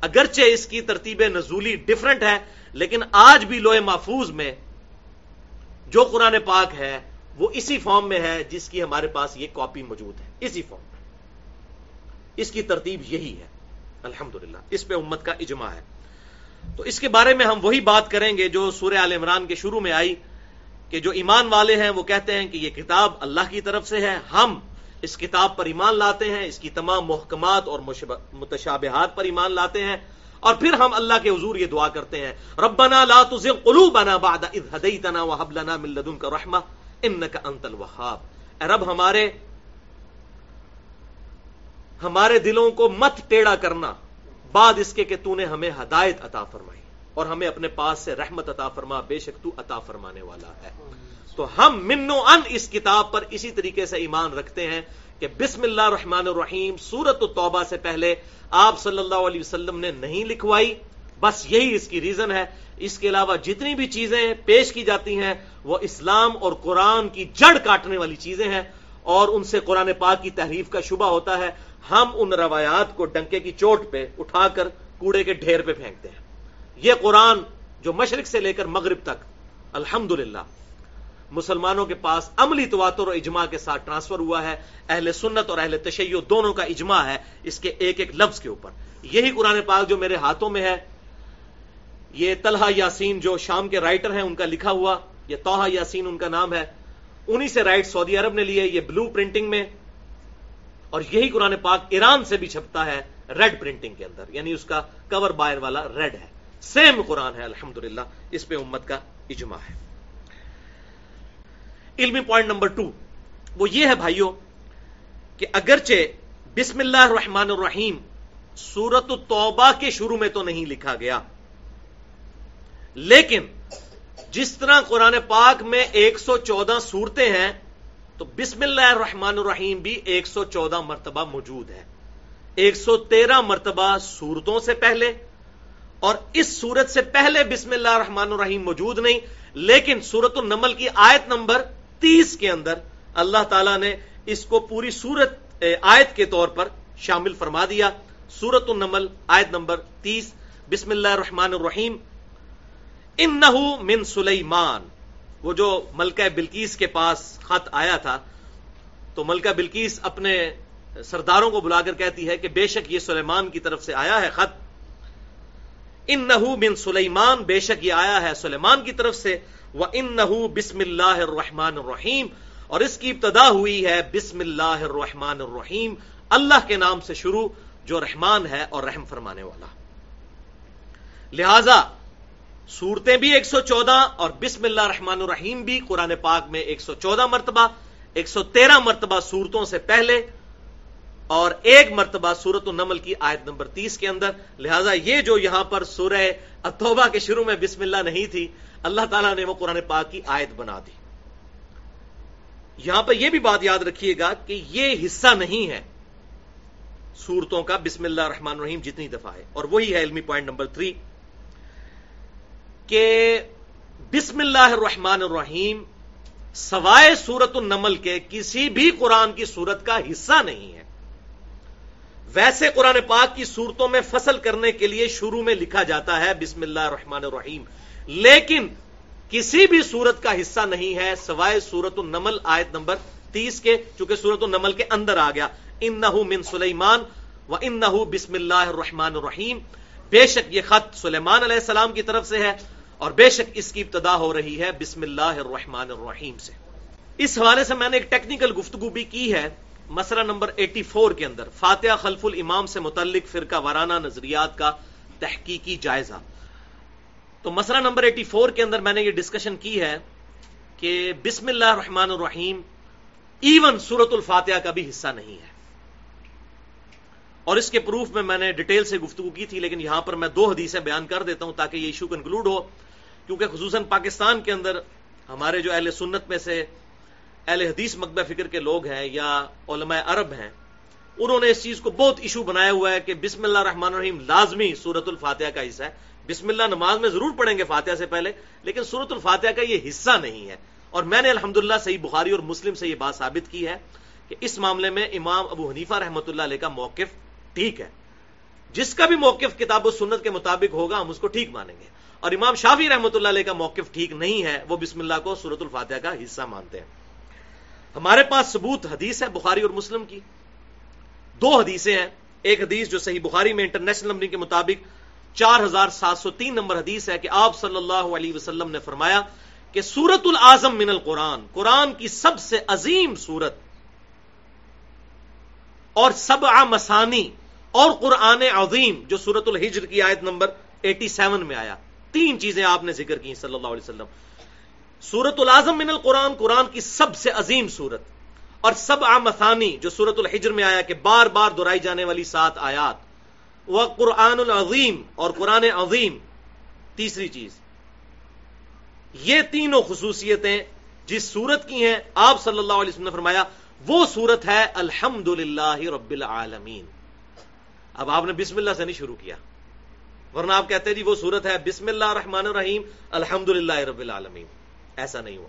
اگرچہ اس کی ترتیب نزولی ڈفرنٹ ہے، لیکن آج بھی لوہے محفوظ میں جو قرآن پاک ہے، وہ اسی فارم میں ہے جس کی ہمارے پاس یہ کاپی موجود ہے۔ اسی فارم میں۔ اس کی ترتیب یہی ہے۔ الحمد اس پہ امت کا اجماع ہے۔ تو اس کے بارے میں ہم وہی بات کریں گے جو سورہ عال عمران کے شروع میں آئی کہ جو ایمان والے ہیں وہ کہتے ہیں کہ یہ کتاب اللہ کی طرف سے ہے، ہم اس کتاب پر ایمان لاتے ہیں، اس کی تمام محکمات اور متشابہات پر ایمان لاتے ہیں اور پھر ہم اللہ کے حضور یہ دعا کرتے ہیں۔ ربنا لا تزغ قلوبنا بعد اذ هديتنا وهب لنا من لدنك رحمه انك انت الوهاب اے رب ہمارے ہمارے دلوں کو مت ٹیڑا کرنا۔ بعد اس کے کہ تو نے ہمیں ہدایت عطا فرمائی اور ہمیں اپنے پاس سے رحمت عطا فرما، بے شک تو عطا فرمانے والا ہے۔ تو ہم منو ان اس کتاب پر اسی طریقے سے ایمان رکھتے ہیں کہ بسم اللہ الرحمن الرحیم سورت توبہ سے پہلے آپ صلی اللہ علیہ وسلم نے نہیں لکھوائی، بس یہی اس کی ریزن ہے۔ اس کے علاوہ جتنی بھی چیزیں پیش کی جاتی ہیں، وہ اسلام اور قرآن کی جڑ کاٹنے والی چیزیں ہیں۔ اور ان سے قرآن پاک کی تحریف کا شبہ ہوتا ہے، ہم ان روایات کو ڈنکے کی چوٹ پہ اٹھا کر کوڑے کے ڈھیر پہ پھینکتے ہیں۔ یہ قرآن جو مشرق سے لے کر مغرب تک الحمد مسلمانوں کے پاس عملی تواتر اور اجماع کے ساتھ ٹرانسفر ہوا ہے۔ اہل سنت اور اہل تشیع دونوں کا اجماع ہے اس کے ایک ایک لفظ کے اوپر۔ یہی قرآن پاک جو میرے ہاتھوں میں ہے، یہ طلحہ یاسین جو شام کے رائٹر ہیں، ان کا لکھا ہوا، یہ توحا یاسین ان کا نام ہے۔ انہی سے رائٹ سعودی عرب نے لیے یہ بلو پرنٹنگ میں اور یہی قرآن پاک ایران سے بھی چھپتا ہے ریڈ پرنٹنگ کے اندر یعنی اس کا کور بائر والا ریڈ ہے۔ سیم قرآن ہے الحمد اس پہ امت کا اجماع ہے۔ علمی پوائنٹ نمبر ٹو وہ یہ ہے بھائیوں کہ اگرچہ بسم اللہ الرحمن الرحیم سورت التوبہ کے شروع میں تو نہیں لکھا گیا، لیکن جس طرح قرآن پاک میں ایک سو چودہ صورتیں ہیں، تو بسم اللہ الرحمن الرحیم بھی ایک سو چودہ مرتبہ موجود ہے ایک سو تیرہ مرتبہ صورتوں سے پہلے، اور اس صورت سے پہلے بسم اللہ الرحمن الرحیم موجود نہیں، لیکن سورت النمل کی آیت نمبر تیس کے اندر اللہ تعالی نے اس کو پوری سورت آیت کے طور پر شامل فرما دیا۔ سورت النمل، آیت نمبر تیس، بسم اللہ الرحمن الرحیم ان من سلیمان۔ وہ جو ملکہ بلکیس کے پاس خط آیا تھا، تو ملکہ بلکیس اپنے سرداروں کو بلا کر کہتی ہے کہ بے شک یہ سلیمان کی طرف سے آیا ہے خط۔ ان من سلیمان، بے شک یہ آیا ہے سلیمان کی طرف سے۔ وہ ان بسم اللہ الرحمن الرحیم اور اس کی ابتدا ہوئی ہے بسم اللہ الرحمن الرحیم اللہ کے نام سے شروع جو رحمان ہے اور رحم فرمانے والا۔ لہذا صورتیں بھی ایک سو چودہ اور بسم اللہ رحمان الرحیم بھی قرآن پاک میں ایک سو چودہ مرتبہ، ایک سو تیرہ مرتبہ صورتوں سے پہلے اور ایک مرتبہ سورت النمل کی آیت نمبر تیس کے اندر۔ لہذا یہ جو یہاں پر سورہ اتوبہ کے شروع میں بسم اللہ نہیں تھی، اللہ تعالیٰ نے وہ قرآن پاک کی آیت بنا دی۔ یہاں پر یہ بھی بات یاد رکھیے گا کہ یہ حصہ نہیں ہے سورتوں کا بسم اللہ رحمان الرحیم جتنی دفعہ ہے۔ اور وہی ہے علمی پوائنٹ نمبر تھری۔ کہ بسم اللہ الرحمن الرحیم سوائے سورت النمل کے کسی بھی قرآن کی سورت کا حصہ نہیں ہے۔ ویسے قرآن پاک کی صورتوں میں فصل کرنے کے لیے شروع میں لکھا جاتا ہے بسم اللہ الرحمن الرحیم۔ لیکن کسی بھی سورت کا حصہ نہیں ہے سوائے سورت النمل آیت نمبر تیس کے، چونکہ سورت النمل کے اندر آ گیا۔ ان من سلیمان و ان بسم اللہ الرحمن الرحیم۔ بے شک یہ خط سلیمان علیہ السلام کی طرف سے ہے۔ اور بے شک اس کی ابتدا ہو رہی ہے بسم اللہ الرحمن الرحیم سے۔ اس حوالے سے میں نے ایک ٹیکنیکل گفتگو بھی کی ہے مسئلہ نمبر ایٹی فور کے اندر، فاتحہ خلف الامام سے متعلق فرقہ وارانہ نظریات کا تحقیقی جائزہ۔ تو مسئلہ نمبر ایٹی فور کے اندر میں نے یہ ڈسکشن کی ہے کہ بسم اللہ الرحمن الرحیم ایون سورت الفاتحہ کا بھی حصہ نہیں ہے۔ اور اس کے پروف میں میں نے ڈیٹیل سے گفتگو کی تھی، لیکن یہاں پر میں دو حدیثیں بیان کر دیتا ہوں تاکہ یہ ایشو کنکلوڈ ہو۔ کیونکہ خصوصاً پاکستان کے اندر ہمارے جو اہل سنت میں سے اہل حدیث مقبہ فکر کے لوگ ہیں یا علماء عرب ہیں، انہوں نے اس چیز کو بہت ایشو بنایا ہوا ہے کہ بسم اللہ الرحمن الرحیم لازمی سورت الفاتحہ کا حصہ ہے۔ بسم اللہ نماز میں ضرور پڑھیں گے فاتحہ سے پہلے، لیکن سورت الفاتحہ کا یہ حصہ نہیں ہے۔ اور میں نے الحمدللہ صحیح بخاری اور مسلم سے یہ بات ثابت کی ہے کہ اس معاملے میں امام ابو حنیفہ رحمۃ اللہ علیہ کا موقف ٹھیک ہے۔ جس کا بھی موقف کتاب و سنت کے مطابق ہوگا، ہم اس کو ٹھیک مانیں گے۔ اور امام شافی رحمۃ اللہ علیہ کا موقف ٹھیک نہیں ہے، وہ بسم اللہ کو سورت الفاتحہ کا حصہ مانتے ہیں۔ ہمارے پاس ثبوت حدیث ہے بخاری اور مسلم کی۔ دو حدیثیں ہیں۔ ایک حدیث جو صحیح بخاری میں انٹرنیشنل نمبر کے مطابق چار ہزار سات سو تین نمبر حدیث ہے کہ آپ صلی اللہ علیہ وسلم نے فرمایا کہ سورت العظم من القرآن، قرآن کی سب سے عظیم سورت اور سب مسانی اور قرآن عظیم جو سورت الحجر کی آیت نمبر ایٹی سیون میں آیا، تین چیزیں آپ نے ذکر کی صلی اللہ علیہ وسلم۔ سورت العظم من القرآن، قرآن کی سب سے عظیم سورت۔ اور سب آمثانی جو سورت الحجر میں آیا کہ بار بار دہرائی جانے والی سات آیات۔ وہ قرآن العظیم اور قرآن عظیم۔ تیسری چیز، یہ تینوں خصوصیتیں جس سورت کی ہیں، آپ صلی اللہ علیہ وسلم نے فرمایا، وہ سورت ہے الحمد رب العالمین۔ اب آپ نے بسم اللہ سے نہیں شروع کیا۔ ورنہ آپ کہتے جی وہ سورت ہے، بسم اللہ الرحمن الرحیم الحمد رب العالمین۔ ایسا نہیں ہوا۔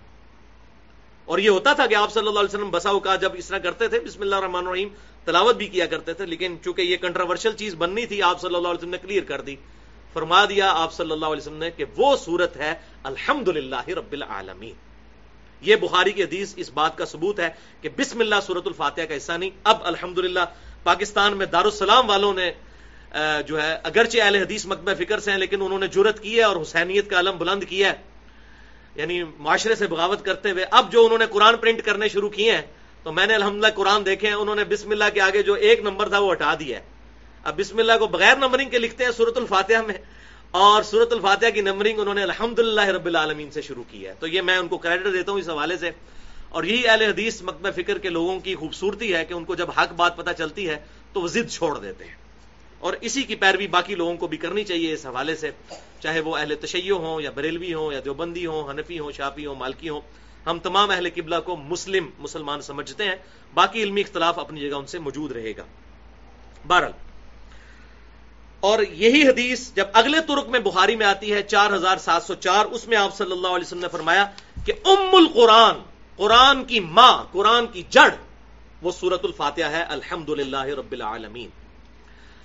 اور یہ ہوتا تھا کہ آپ صلی اللہ علیہ وسلم بسا کا جب اس طرح کرتے تھے، بسم اللہ الرحمن الرحیم، تلاوت بھی کیا کرتے تھے، لیکن چونکہ یہ کنٹراورشل چیز بننی تھی، آپ صلی اللہ علیہ وسلم نے کلیئر کر دی۔ فرما دیا آپ صلی اللہ علیہ وسلم نے کہ وہ صورت ہے الحمد رب العالمین۔ یہ بخاری کی حدیث اس بات کا ثبوت ہے کہ بسم اللہ سورت الفاتحہ کا حصہ نہیں، اب الحمد پاکستان میں دارالسلام والوں نے جو ہے، اگرچہ اہل حدیث مکبہ فکر سے ہیں، لیکن انہوں نے جرت کی ہے اور حسینیت کا علم بلند کیا ہے۔ یعنی معاشرے سے بغاوت کرتے ہوئے، اب جو انہوں نے قرآن پرنٹ کرنے شروع کیے ہیں، تو میں نے الحمدللہ قرآن دیکھے ہیں، انہوں نے بسم اللہ کے آگے جو ایک نمبر تھا، وہ ہٹا دیا ہے۔ اب بسم اللہ کو بغیر نمبرنگ کے لکھتے ہیں سورت الفاتحہ میں۔ اور سورت الفاتحہ کی نمبرنگ انہوں نے الحمد رب العالمین سے شروع کی ہے۔ تو یہ میں ان کو کریڈٹ دیتا ہوں اس حوالے سے۔ اور یہی اہل حدیث مکبہ فکر کے لوگوں کی خوبصورتی ہے کہ ان کو جب حق بات پتہ چلتی ہے تو وہ ضد چھوڑ دیتے ہیں۔ اور اسی کی پیروی باقی لوگوں کو بھی کرنی چاہیے اس حوالے سے۔ چاہے وہ اہل تشیع ہوں یا بریلوی ہوں یا دیوبندی ہوں، حنفی ہوں شاپی ہوں، مالکی ہوں، ہم تمام اہل قبلہ کو مسلم، مسلمان سمجھتے ہیں۔ باقی علمی اختلاف اپنی جگہ ان سے موجود رہے گا۔ بہرحال، اور یہی حدیث جب اگلے ترک میں بخاری میں آتی ہے، چار ہزار سات سو چار، اس میں آپ صلی اللہ علیہ وسلم نے فرمایا کہ ام القرآن قرآن کی ماں، قرآن کی جڑ، وہ سورت الفاتحہ ہے الحمد رب العالمین۔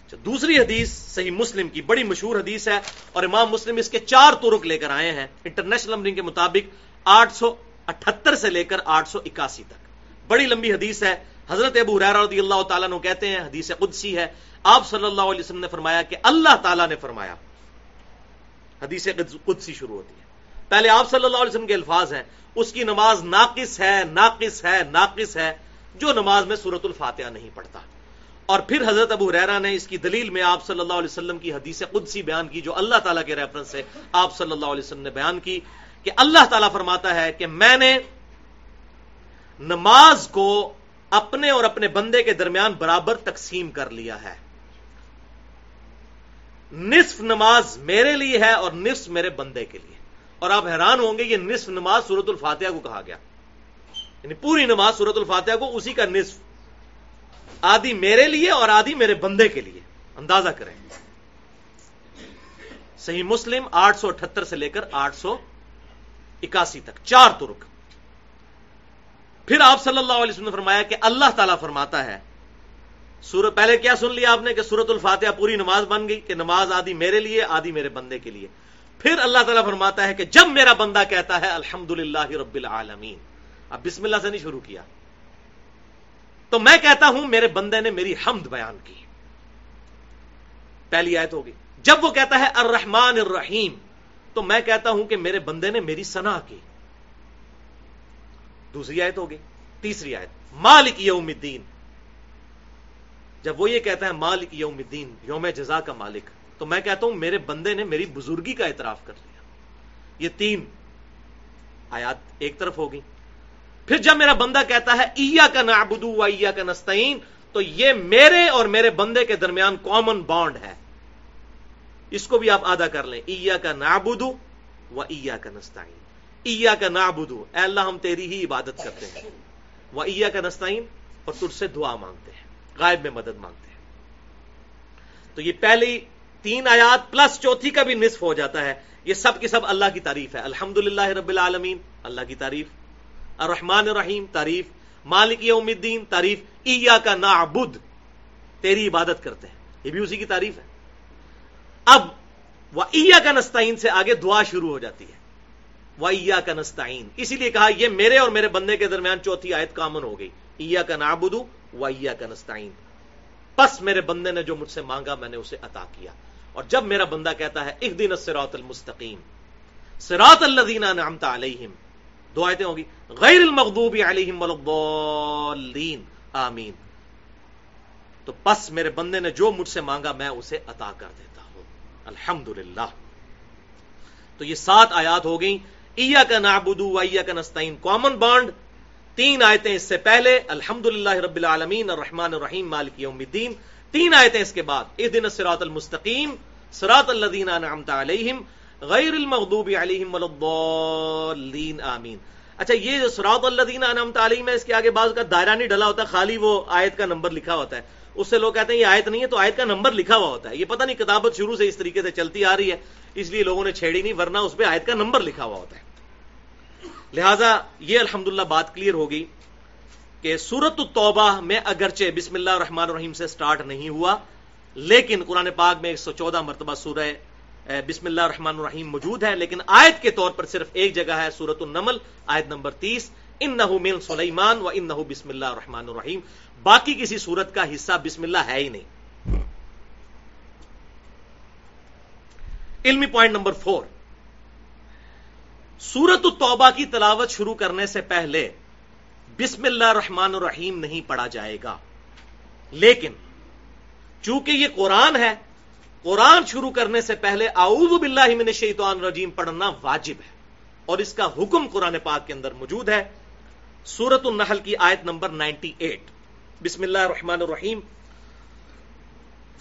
اچھا، دوسری حدیث صحیح مسلم کی، بڑی مشہور حدیث ہے اور امام مسلم اس کے چار ترک لے کر آئے ہیں۔ انٹرنیشنل نمبرنگ کے مطابق آٹھ سو اٹھتر سے لے کر آٹھ سو اکاسی تک۔ بڑی لمبی حدیث ہے۔ حضرت ابو رضی اللہ تعالیٰ نے کہتے ہیں، حدیث قدسی ہے۔ آپ صلی اللہ علیہ وسلم نے فرمایا کہ اللہ تعالیٰ نے فرمایا۔ حدیث قدسی شروع ہوتی ہے۔ پہلے آپ صلی اللہ علیہ وسلم کے الفاظ ہیں، اس کی نماز ناقص ہے ناقص ہے ناقص ہے، جو نماز میں سورت الفاتحہ نہیں پڑھتا۔ اور پھر حضرت ابو ریرا نے اس کی دلیل میں آپ صلی اللہ علیہ وسلم کی حدیث قدسی بیان کی، جو اللہ تعالیٰ کے ریفرنس سے آپ صلی اللہ علیہ وسلم نے بیان کی کہ اللہ تعالیٰ فرماتا ہے کہ میں نے نماز کو اپنے اور اپنے بندے کے درمیان برابر تقسیم کر لیا ہے۔ نصف نماز میرے لیے ہے اور نصف میرے بندے کے لیے۔ اور آپ حیران ہوں گے یہ نصف نماز سورت الفاتحہ کو کہا گیا۔ یعنی پوری نماز سورت الفاتحہ کو اسی کا نصف۔ آدھی میرے لیے اور آدھی میرے بندے کے لیے۔ اندازہ کریں۔ صحیح مسلم آٹھ سو اٹھہتر سے لے کر آٹھ سو اکاسی تک۔ چار ترک۔ پھر آپ صلی اللہ علیہ وسلم نے فرمایا کہ اللہ تعالیٰ فرماتا ہے۔ سورت پہلے کیا سن لیا آپ نے کہ سورت الفاتحہ پوری نماز بن گئی کہ نماز آدھی میرے لیے، آدھی میرے بندے کے لیے۔ پھر اللہ تعالیٰ فرماتا ہے کہ جب میرا بندہ کہتا ہے الحمد رب العالمین، اب بسم اللہ سے نہیں شروع کیا۔ تو میں کہتا ہوں میرے بندے نے میری حمد بیان کی۔ پہلی آیت ہوگی۔ جب وہ کہتا ہے الرحمن الرحیم، تو میں کہتا ہوں کہ میرے بندے نے میری سنا کی۔ دوسری آیت ہوگی۔ تیسری آیت۔ مالک یوم الدین۔ جب وہ یہ کہتا ہے مالک یوم الدین، یوم جزا کا مالک تو میں کہتا ہوں میرے بندے نے میری بزرگی کا اعتراف کر لیا۔ یہ تین آیات ایک طرف ہوگی۔ پھر جب میرا بندہ کہتا ہے ایا کا نابدو و ایا کا نستعین، تو یہ میرے اور میرے بندے کے درمیان کامن بانڈ ہے۔ اس کو بھی آپ آدھا کر لیں۔ ایا کا نابدو و ایا کا نستعین۔ ایا کا نابدو اے اللہ ہم تیری ہی عبادت کرتے ہیں۔ وہ ایا کا نستعین، اور تجھ سے دعا مانگتے ہیں۔ غائب میں مدد مانگتے ہیں۔ تو یہ پہلی تین آیات پلس چوتھی کا بھی نصف ہو جاتا ہے۔ یہ سب کی سب اللہ کی تعریف ہے۔ الحمد رب العالمین، اللہ کی تعریف۔ الرحمن الرحیم، تعریف۔ مالک یوم الدین، تعریف۔ ایا کا نعبد، تیری عبادت کرتے ہیں۔ یہ بھی اسی کی تعریف ہے۔ اب وہ ایا کا نستعین سے آگے دعا شروع ہو جاتی ہے۔ وہ ایا کا نستعین۔ اسی لیے کہا، یہ میرے اور میرے بندے کے درمیان چوتھی آیت کامن ہو گئی۔ ایا کا نابدو ویا کا نستعین۔ پس میرے بندے نے جو مجھ سے مانگا، میں نے اسے عطا کیا۔ اور جب میرا بندہ کہتا ہے ایک دن سراط المستقیم سراط الذین انعمت علیہم، دو آیتیں ہوگی غیر المغضوب علیہم والضالین آمین۔ تو پس میرے بندے نے جو مجھ سے مانگا میں اسے عطا کر دیتا ہوں۔ الحمد تو یہ سات آیات ہو گئیں۔ ایا کا نابدو ایا کا نستعین۔ کامن بانڈ تین آیتیں اس سے پہلے۔ الحمد رب العالمین الرحمن الرحیم، مالک یوم الدین۔ تین آیتیں اس کے بعد اس دن سراط المستقیم سراط الذین انعمت علیہم غیر المغضوب علیہم والضالین آمین اچھا یہ جو سراط الذین انعمت علیہم ہے، اس کے آگے بعض کا دائرہ نہیں ڈلا ہوتا، خالی وہ آیت کا نمبر لکھا ہوتا ہے۔ اس سے لوگ کہتے ہیں یہ آیت نہیں ہے، تو آیت کا نمبر لکھا ہوا ہوتا ہے۔ یہ پتہ نہیں کتابت شروع سے اس طریقے سے چلتی آ رہی ہے، اس لیے لوگوں نے چھیڑی نہیں، ورنہ اس پہ آیت کا نمبر لکھا ہوا ہوتا ہے۔ لہذا یہ الحمدللہ بات کلیئر ہوگی کہ سورت التوبہ میں اگرچہ بسم اللہ الرحمن الرحیم سے سٹارٹ نہیں ہوا، لیکن قرآن پاک میں ایک سو چودہ مرتبہ سورہ بسم اللہ الرحمن الرحیم موجود ہے، لیکن آیت کے طور پر صرف ایک جگہ ہے سورت النمل، آیت نمبر تیس ان نہ من سلیمان و ان بسم اللہ الرحمن الرحیم۔ باقی کسی سورت کا حصہ بسم اللہ ہے ہی نہیں۔ علمی پوائنٹ نمبر فور۔ سورت التوبہ کی تلاوت شروع کرنے سے پہلے بسم اللہ الرحمن الرحیم نہیں پڑھا جائے گا۔ لیکن چونکہ یہ قرآن ہے، قرآن شروع کرنے سے پہلے اعوذ باللہ من الشیطان الرجیم پڑھنا واجب ہے۔ اور اس کا حکم قرآن پاک کے اندر موجود ہے۔ سورت النحل کی آیت نمبر نائنٹی ایٹ۔ بسم اللہ الرحمن الرحیم۔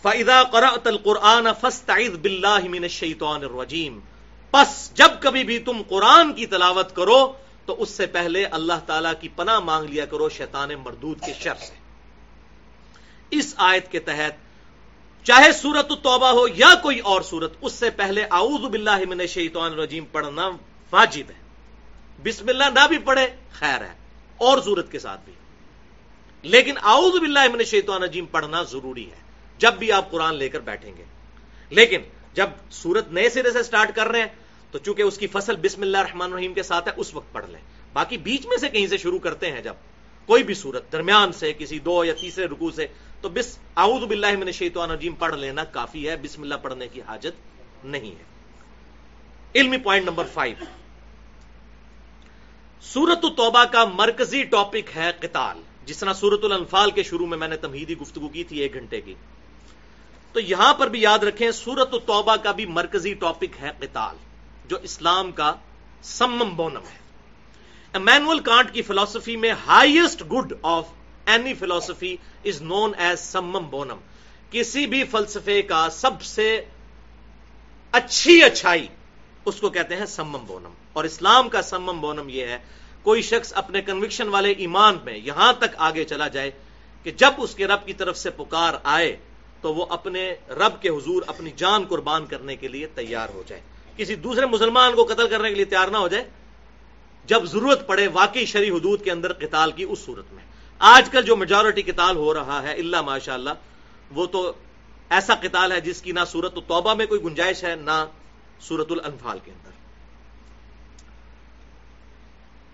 فَإِذَا قَرَأْتَ الْقُرْآنَ فَاسْتَعِذْ بِاللَّهِ مِنَ الشَّيْطَانِ الرَّجِيمِ۔ پس جب کبھی بھی تم قرآن کی تلاوت کرو تو اس سے پہلے اللہ تعالی کی پناہ مانگ لیا کرو، شیطان مردود کے شر سے۔ اس آیت کے تحت چاہے سورت التوبہ ہو یا کوئی اور سورت اس سے پہلے اعوذ باللہ من الشیطان الرجیم پڑھنا واجب ہے۔ بسم اللہ نہ بھی پڑھے، خیر ہے، اور سورت کے ساتھ بھی۔ لیکن اعوذ باللہ من الشیطان الرجیم پڑھنا ضروری ہے، جب بھی آپ قرآن لے کر بیٹھیں گے۔ لیکن جب سورت نئے سرے سے سٹارٹ کر رہے ہیں تو چونکہ اس کی فصل بسم اللہ الرحمن الرحیم کے ساتھ ہے، اس وقت پڑھ لیں۔ باقی بیچ میں سے کہیں سے شروع کرتے ہیں جب کوئی بھی سورت درمیان سے، کسی دو یا تیسرے رکو سے، تو بس اعوذ باللہ من الشیطان الرجیم پڑھ لینا کافی ہے، بسم اللہ پڑھنے کی حاجت نہیں ہے۔ علمی پوائنٹ نمبر فائیو۔ سورت التوبہ کا مرکزی ٹاپک ہے قتال۔ جس طرح سورت الانفال کے شروع میں میں نے تمہیدی گفتگو کی تھی ایک گھنٹے کی۔ تو یہاں پر بھی یاد رکھیں، سورت التوبہ کا بھی مرکزی ٹاپک ہے قتال۔ جو اسلام کا سمم بونم ہے۔ امینول کانٹ کی فلسفی میں ہائیسٹ گڈ آف اینی فلسفی از نون ایز سمم بونم۔ کسی بھی فلسفے کا سب سے اچھی اچھائی اس کو کہتے ہیں سمم بونم۔ اور اسلام کا سمم بونم یہ ہے، کوئی شخص اپنے کنوکشن والے ایمان میں یہاں تک آگے چلا جائے کہ جب اس کے رب کی طرف سے پکار آئے تو وہ اپنے رب کے حضور، اپنی جان قربان کرنے کے لیے تیار ہو جائے۔ کسی دوسرے مسلمان کو قتل کرنے کے لیے تیار نہ ہو جائے، جب ضرورت پڑے واقعی شری حدود کے اندر قتال کی اس صورت میں۔ آج کل جو میجورٹی قتال ہو رہا ہے اللہ ماشاء اللہ وہ تو ایسا قتال ہے جس کی نہ سورت التوبہ میں کوئی گنجائش ہے، نہ سورت الانفال کے اندر۔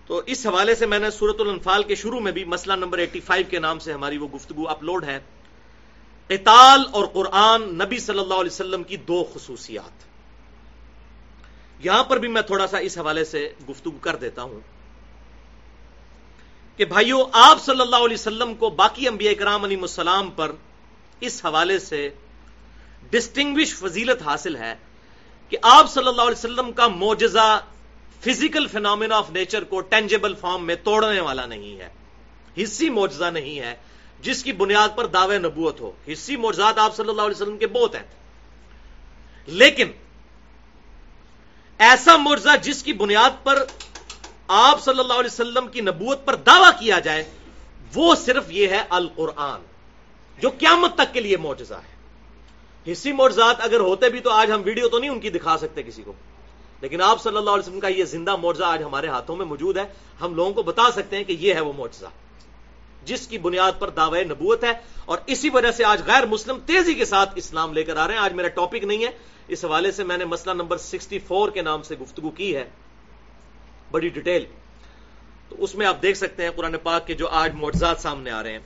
تو اس حوالے سے میں نے سورت الانفال کے شروع میں بھی مسئلہ نمبر ایٹی فائیو کے نام سے ہماری وہ گفتگو اپلوڈ ہے۔ قتال اور قرآن نبی صلی اللہ علیہ وسلم کی دو خصوصیات۔ یہاں پر بھی میں تھوڑا سا اس حوالے سے گفتگو کر دیتا ہوں کہ بھائیو، آپ صلی اللہ علیہ وسلم کو باقی انبیاء کرام علیہ السلام پر اس حوالے سے ڈسٹنگوش فضیلت حاصل ہے کہ آپ صلی اللہ علیہ وسلم کا موجزہ فزیکل فینومینا آف نیچر کو ٹینجیبل فارم میں توڑنے والا نہیں ہے۔ حصی موجزہ نہیں ہے، جس کی بنیاد پر دعوے نبوت ہو۔ حصی موجزات آپ صلی اللہ علیہ وسلم کے بہت ہیں۔ لیکن ایسا مرزا جس کی بنیاد پر آپ صلی اللہ علیہ وسلم کی نبوت پر دعویٰ کیا جائے، وہ صرف یہ ہے القرآن، جو قیامت تک کے لیے معجزہ ہے۔ حصی معجزات اگر ہوتے بھی تو آج ہم ویڈیو تو نہیں ان کی دکھا سکتے کسی کو۔ لیکن آپ صلی اللہ علیہ وسلم کا یہ زندہ معجزہ آج ہمارے ہاتھوں میں موجود ہے، ہم لوگوں کو بتا سکتے ہیں کہ یہ ہے وہ معجزہ۔ جس کی بنیاد پر دعوی نبوت ہے اور اسی وجہ سے آج غیر مسلم تیزی کے ساتھ اسلام لے کر آ رہے ہیں۔ آج میرا ٹاپک نہیں ہے۔ اس حوالے سے میں نے مسئلہ نمبر سکسٹی فور کے نام سے گفتگو کی ہے۔ بڑی ڈیٹیل۔ تو اس میں آپ دیکھ سکتے ہیں قرآن پاک کے جو آج معجزات سامنے آ رہے ہیں۔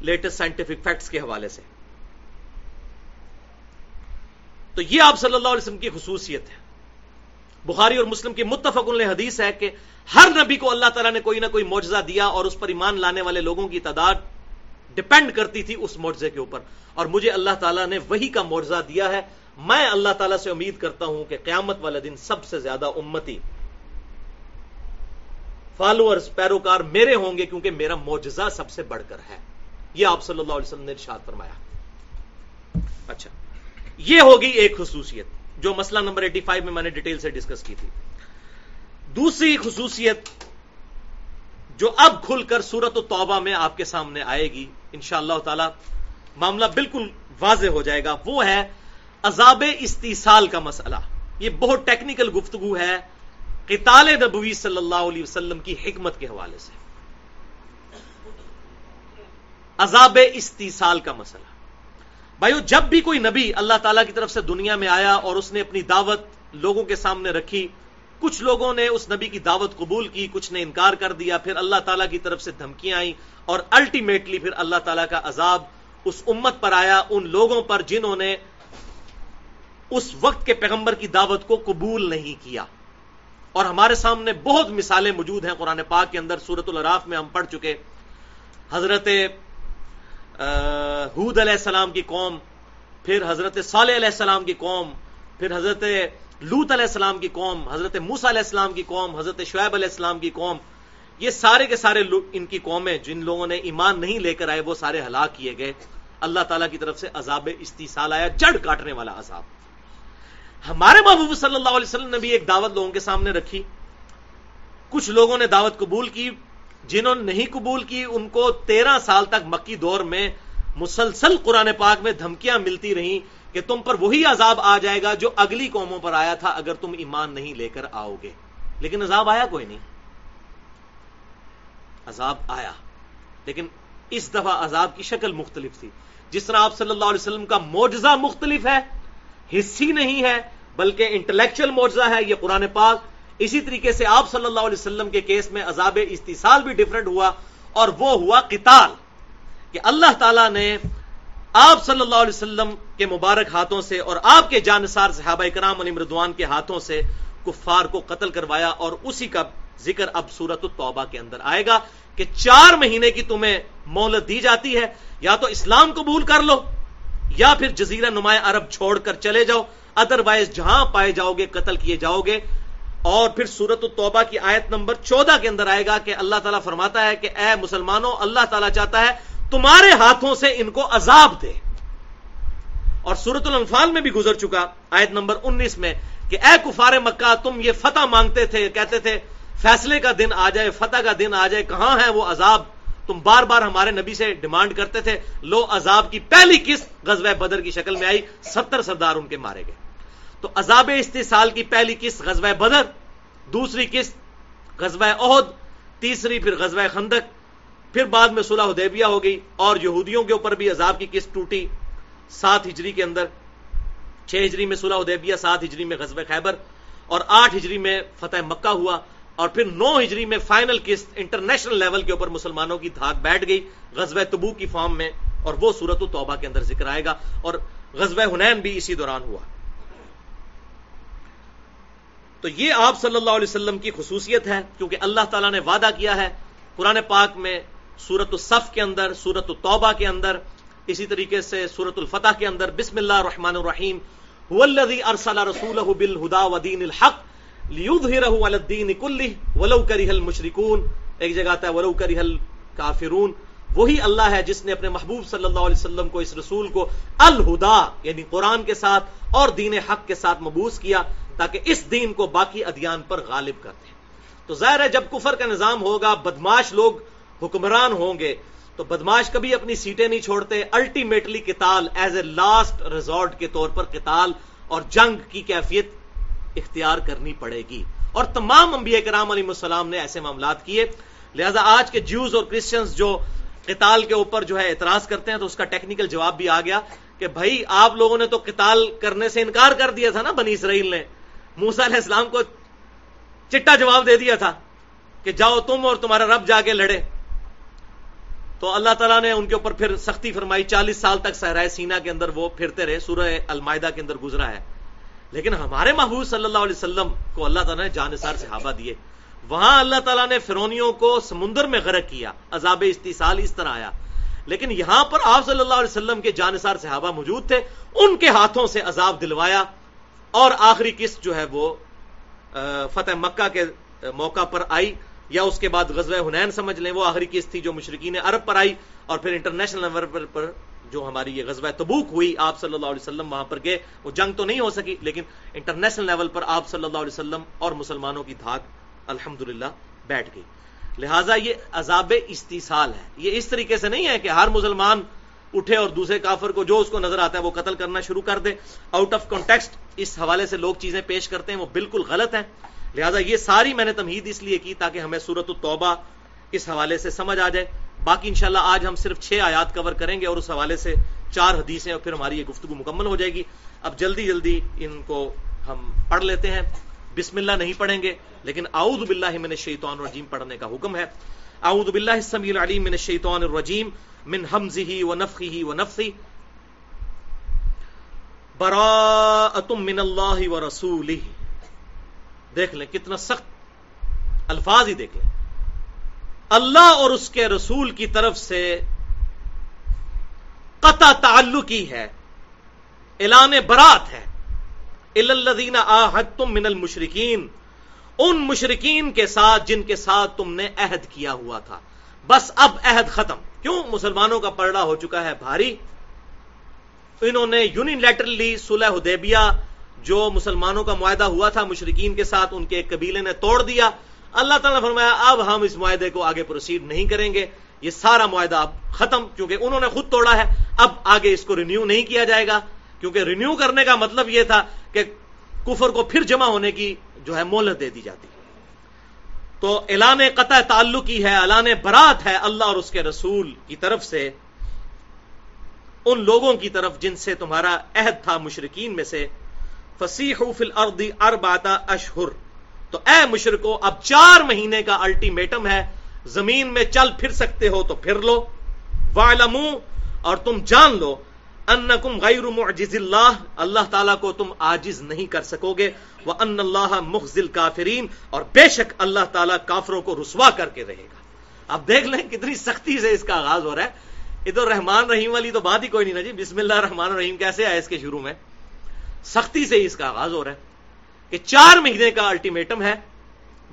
لیٹسٹ سائنٹیفک فیکٹس کے حوالے سے۔ تو یہ آپ صلی اللہ علیہ وسلم کی خصوصیت ہے۔ بخاری اور مسلم کی متفق حدیث ہے کہ ہر نبی کو اللہ تعالیٰ نے کوئی نہ کوئی معجزہ دیا اور اس پر ایمان لانے والے لوگوں کی تعداد ڈپینڈ کرتی تھی اس معجزے کے اوپر۔ اور مجھے اللہ تعالیٰ نے وہی کا معجزہ دیا ہے۔ میں اللہ تعالیٰ سے امید کرتا ہوں کہ قیامت والے دن سب سے زیادہ امتی فالوورز پیروکار میرے ہوں گے کیونکہ میرا معجزہ سب سے بڑھ کر ہے۔ یہ آپ صلی اللہ علیہ وسلم نے ارشاد فرمایا۔ اچھا۔ یہ ہوگی ایک خصوصیت۔ جو مسئلہ نمبر ایٹی فائیو میں میں نے ڈیٹیل سے ڈسکس کی تھی۔ دوسری خصوصیت جو اب کھل کر سورت و توبہ میں آپ کے سامنے آئے گی ان شاء اللہ تعالی معاملہ بالکل واضح ہو جائے گا، وہ ہے عذاب استیصال کا مسئلہ۔ یہ بہت ٹیکنیکل گفتگو ہے قتال نبوی صلی اللہ علیہ وسلم کی حکمت کے حوالے سے۔ عذاب استیصال کا مسئلہ۔ بھائیو، جب بھی کوئی نبی اللہ تعالیٰ کی طرف سے دنیا میں آیا اور اس نے اپنی دعوت لوگوں کے سامنے رکھی، کچھ لوگوں نے اس نبی کی دعوت قبول کی، کچھ نے انکار کر دیا، پھر اللہ تعالیٰ کی طرف سے دھمکیاں آئیں اور الٹیمیٹلی پھر اللہ تعالیٰ کا عذاب اس امت پر آیا، ان لوگوں پر جنہوں نے اس وقت کے پیغمبر کی دعوت کو قبول نہیں کیا۔ اور ہمارے سامنے بہت مثالیں موجود ہیں قرآن پاک کے اندر سورت الراف میں ہم پڑھ چکے۔ حضرت حود علیہ السلام کی قوم، پھر حضرت صالح علیہ السلام کی قوم، پھر حضرت لوت علیہ السلام کی قوم، حضرت موسا علیہ السلام کی قوم، حضرت شعیب علیہ السلام کی قوم، یہ سارے کے سارے ان کی قومیں جن لوگوں نے ایمان نہیں لے کر آئے، وہ سارے ہلاک کیے گئے۔ اللہ تعالیٰ کی طرف سے عذاب استیصال آیا، جڑ کاٹنے والا عذاب۔ ہمارے محبوب صلی اللہ علیہ وسلم نے بھی ایک دعوت لوگوں کے سامنے رکھی۔ کچھ لوگوں نے دعوت قبول کی جنہوں نے نہیں قبول کی، ان کو تیرہ سال تک مکی دور میں مسلسل قرآن پاک میں دھمکیاں ملتی رہیں کہ تم پر وہی عذاب آ جائے گا جو اگلی قوموں پر آیا تھا اگر تم ایمان نہیں لے کر آؤ گے۔ لیکن عذاب آیا کوئی نہیں۔ عذاب آیا۔ لیکن اس دفعہ عذاب کی شکل مختلف تھی۔ جس طرح آپ صلی اللہ علیہ وسلم کا موجزہ مختلف ہے، حصی نہیں ہے، بلکہ انٹلیکچل معجزہ ہے، یہ قرآن پاک اسی طریقے سے آپ صلی اللہ علیہ وسلم کے کیس میں عذاب استحصال بھی ڈفرنٹ ہوا اور وہ ہوا قتال کہ اللہ تعالی نے آپ صلی اللہ علیہ وسلم کے مبارک ہاتھوں سے اور آپ کے جانسار صحابہ کرام علی مردوان کے ہاتھوں سے کفار کو قتل کروایا اور اسی کا ذکر اب سورت التوبہ کے اندر آئے گا کہ چار مہینے کی تمہیں مہلت دی جاتی ہے یا تو اسلام قبول کر لو یا پھر جزیرہ نمایاں عرب چھوڑ کر چلے جاؤ ادر وائز جہاں پائے جاؤ گے، قتل کیے جاؤ گے۔ اور پھر سورت التوبہ کی آیت نمبر چودہ کے اندر آئے گا کہ اللہ تعالیٰ فرماتا ہے کہ اے مسلمانوں، اللہ تعالیٰ چاہتا ہے تمہارے ہاتھوں سے ان کو عذاب دے۔ اور سورت الانفال میں بھی گزر چکا آیت نمبر انیس میں کہ اے کفار مکہ، تم یہ فتح مانگتے تھے، کہتے تھے، فیصلے کا دن آ جائے، فتح کا دن آ جائے، کہاں ہے وہ عذاب؟ تم بار بار ہمارے نبی سے ڈیمانڈ کرتے تھے، لو، عذاب کی پہلی قسط غزوہ بدر کی شکل میں آئی، ستر سردار ان کے مارے گئے۔ تو عذاب استحصال کی پہلی قسط غزوہ بدر، دوسری قسط غزوہ عہد تیسری پھر غزوہ خندق، پھر بعد میں صلح حدیبیہ ہو گئی اور یہودیوں کے اوپر بھی عذاب کی قسط ٹوٹی سات ہجری کے اندر۔ چھ ہجری میں صلح حدیبیہ، سات ہجری میں غزوہ خیبر اور آٹھ ہجری میں فتح مکہ ہوا اور پھر نو ہجری میں فائنل قسط انٹرنیشنل لیول کے اوپر مسلمانوں کی دھاک بیٹھ گئی غزوہ تبو کی فارم میں اور وہ صورت توبہ کے اندر ذکر آئے گا اور غزوہ ہنین بھی اسی دوران ہوا۔ تو یہ آپ صلی اللہ علیہ وسلم کی خصوصیت ہے، کیونکہ اللہ تعالیٰ نے وعدہ کیا ہے قرآن پاک میں سورت الصف کے اندر سورت التوبہ کے اندر، اسی طریقے سے سورت الفتح کے اندر، بسم اللہ الرحمن الرحیم ارسل رسوله بالهدى ودين الحق الدین کلی ولو کریحل مشرکون ایک جگہ آتا ہے، ولو کریحل کافرون وہی اللہ ہے جس نے اپنے محبوب صلی اللہ علیہ وسلم کو، اس رسول کو الہدا یعنی قرآن کے ساتھ اور دین حق کے ساتھ مبوس کیا۔ تاکہ اس دین کو باقی ادیان پر غالب کرتے تو ظاہر ہے جب کفر کا نظام ہوگا بدماش لوگ حکمران ہوں گے، تو بدماش کبھی اپنی سیٹیں نہیں چھوڑتے۔ الٹیمیٹلی کتال ایز اے لاسٹ ریزورٹ کے طور پر کتال اور جنگ کی کیفیت اختیار کرنی پڑے گی۔ اور تمام انبیاء کرام علیہ السلام نے ایسے معاملات کیے۔ لہذا آج کے جیوز اور کرسچنز جو قتال کے اوپر جو ہے اعتراض کرتے ہیں، تو اس کا ٹیکنیکل جواب بھی آ گیا کہ بھائی، آپ لوگوں نے تو قتال کرنے سے انکار کر دیا تھا نا، بنی اسرائیل نے۔ موسا علیہ السلام کو چٹا جواب دے دیا تھا کہ جاؤ تم اور تمہارا رب جا کے لڑے۔ تو اللہ تعالیٰ نے ان کے اوپر پھر سختی فرمائی۔ چالیس سال تک سہرائے سینا کے اندر وہ پھرتے رہے، سورہ المائدہ کے اندر گزرا ہے۔ لیکن ہمارے محبوب صلی اللہ علیہ وسلم کو اللہ تعالیٰ نے جانسار صحابہ دیے۔ وہاں اللہ تعالیٰ نے فرونیوں کو سمندر میں غرق کیا، عذاب استحصال اس طرح آیا۔ لیکن یہاں پر آپ صلی اللہ علیہ وسلم کے جانسار صحابہ موجود تھے، ان کے ہاتھوں سے عذاب دلوایا۔ اور آخری قسط جو ہے وہ فتح مکہ کے موقع پر آئی، یا اس کے بعد غزوہ حنین سمجھ لیں، وہ آخری قسط تھی جو مشرقین عرب پر آئی، اور پھر انٹرنیشنل لیول پر جو ہماری یہ غزوہ تبوک ہوئی، آپ صلی اللہ علیہ وسلم وہاں پر گئے، وہ جنگ تو نہیں ہو سکی، لیکن انٹرنیشنل لیول پر آپ صلی اللہ علیہ وسلم اور مسلمانوں کی دھاک الحمد بیٹھ گئی۔ لہٰذا یہ عذاب استیصال ہے۔ یہ اس طریقے سے نہیں ہے کہ ہر مسلمان اٹھے اور دوسرے کافر کو جو اس کو نظر آتا ہے وہ قتل کرنا شروع کر دے۔ آؤٹ آف کانٹیکسٹ اس حوالے سے لوگ چیزیں پیش کرتے ہیں، وہ بالکل غلط ہیں۔ لہٰذا یہ ساری میں نے تمہید اس لیے کی تاکہ ہمیں صورت التوبہ اس حوالے سے سمجھ آ جائے۔ باقی انشاءاللہ آج ہم صرف چھ آیات کور کریں گے اور اس حوالے سے چار حدیثیں اور پھر ہماری یہ گفتگو مکمل ہو جائے گی۔ اب جلدی جلدی ان کو ہم پڑھ لیتے ہیں۔ بسم اللہ نہیں پڑھیں گے، لیکن اعوذ باللہ من الشیطان الرجیم پڑھنے کا حکم ہے۔ اعوذ باللہ السمیع العلیم من الشیطان الرجیم من حمزه ونفخه ونفثه برا من اللہ و رسول دیکھ لیں کتنا سخت الفاظ ہی دیکھ لیں اللہ اور اس کے رسول کی طرف سے قطع تعلق ہی ہے اعلان برات ہے الدین آحد تم من المشرقین ان مشرقین کے ساتھ جن کے ساتھ تم نے عہد کیا ہوا تھا۔ بس اب عہد ختم۔ کیوں؟ مسلمانوں کا پرڑا ہو چکا ہے بھاری۔ انہوں نے یونیلیٹرلی سلح حدیبیہ، جو مسلمانوں کا معاہدہ ہوا تھا مشرقین کے ساتھ، ان کے ایک قبیلے نے توڑ دیا۔ اللہ تعالیٰ نے فرمایا، اب ہم اس معاہدے کو آگے پروسیڈ نہیں کریں گے۔ یہ سارا معاہدہ اب ختم، کیونکہ انہوں نے خود توڑا ہے۔ اب آگے اس کو رینیو نہیں کیا جائے گا۔ کیونکہ رینیو کرنے کا مطلب یہ تھا کہ کفر کو پھر جمع ہونے کی جو ہے مہلت دے دی جاتی۔ تو اعلان قطع تعلق ہی ہے، اعلان برات ہے اللہ اور اس کے رسول کی طرف سے۔ ان لوگوں کی طرف جن سے تمہارا عہد تھا مشرقین میں سے۔ فصیح فل اردی ارباتا اشہر تو اے مشرکو، اب چار مہینے کا الٹیمیٹم ہے۔ زمین میں چل پھر سکتے ہو تو پھر لو۔ والمو اور تم جان لو۔ انکم غیر معجز اللہ اللہ تعالیٰ کو تم آجز نہیں کر سکو گے وہ ان اللہ مخزل کافرین اور بے شک اللہ تعالیٰ کافروں کو رسوا کر کے رہے گا۔ اب دیکھ لیں کتنی سختی سے اس کا آغاز ہو رہا ہے۔ یہ تو رحمان رحیم والی تو بات ہی کوئی نہیں نا جی بسم اللہ رحمان رحیم کیسے آئے اس کے شروع میں؟ سختی سے ہی اس کا آغاز ہو رہا ہے۔ کہ چار مہینے کا الٹیمیٹم ہے،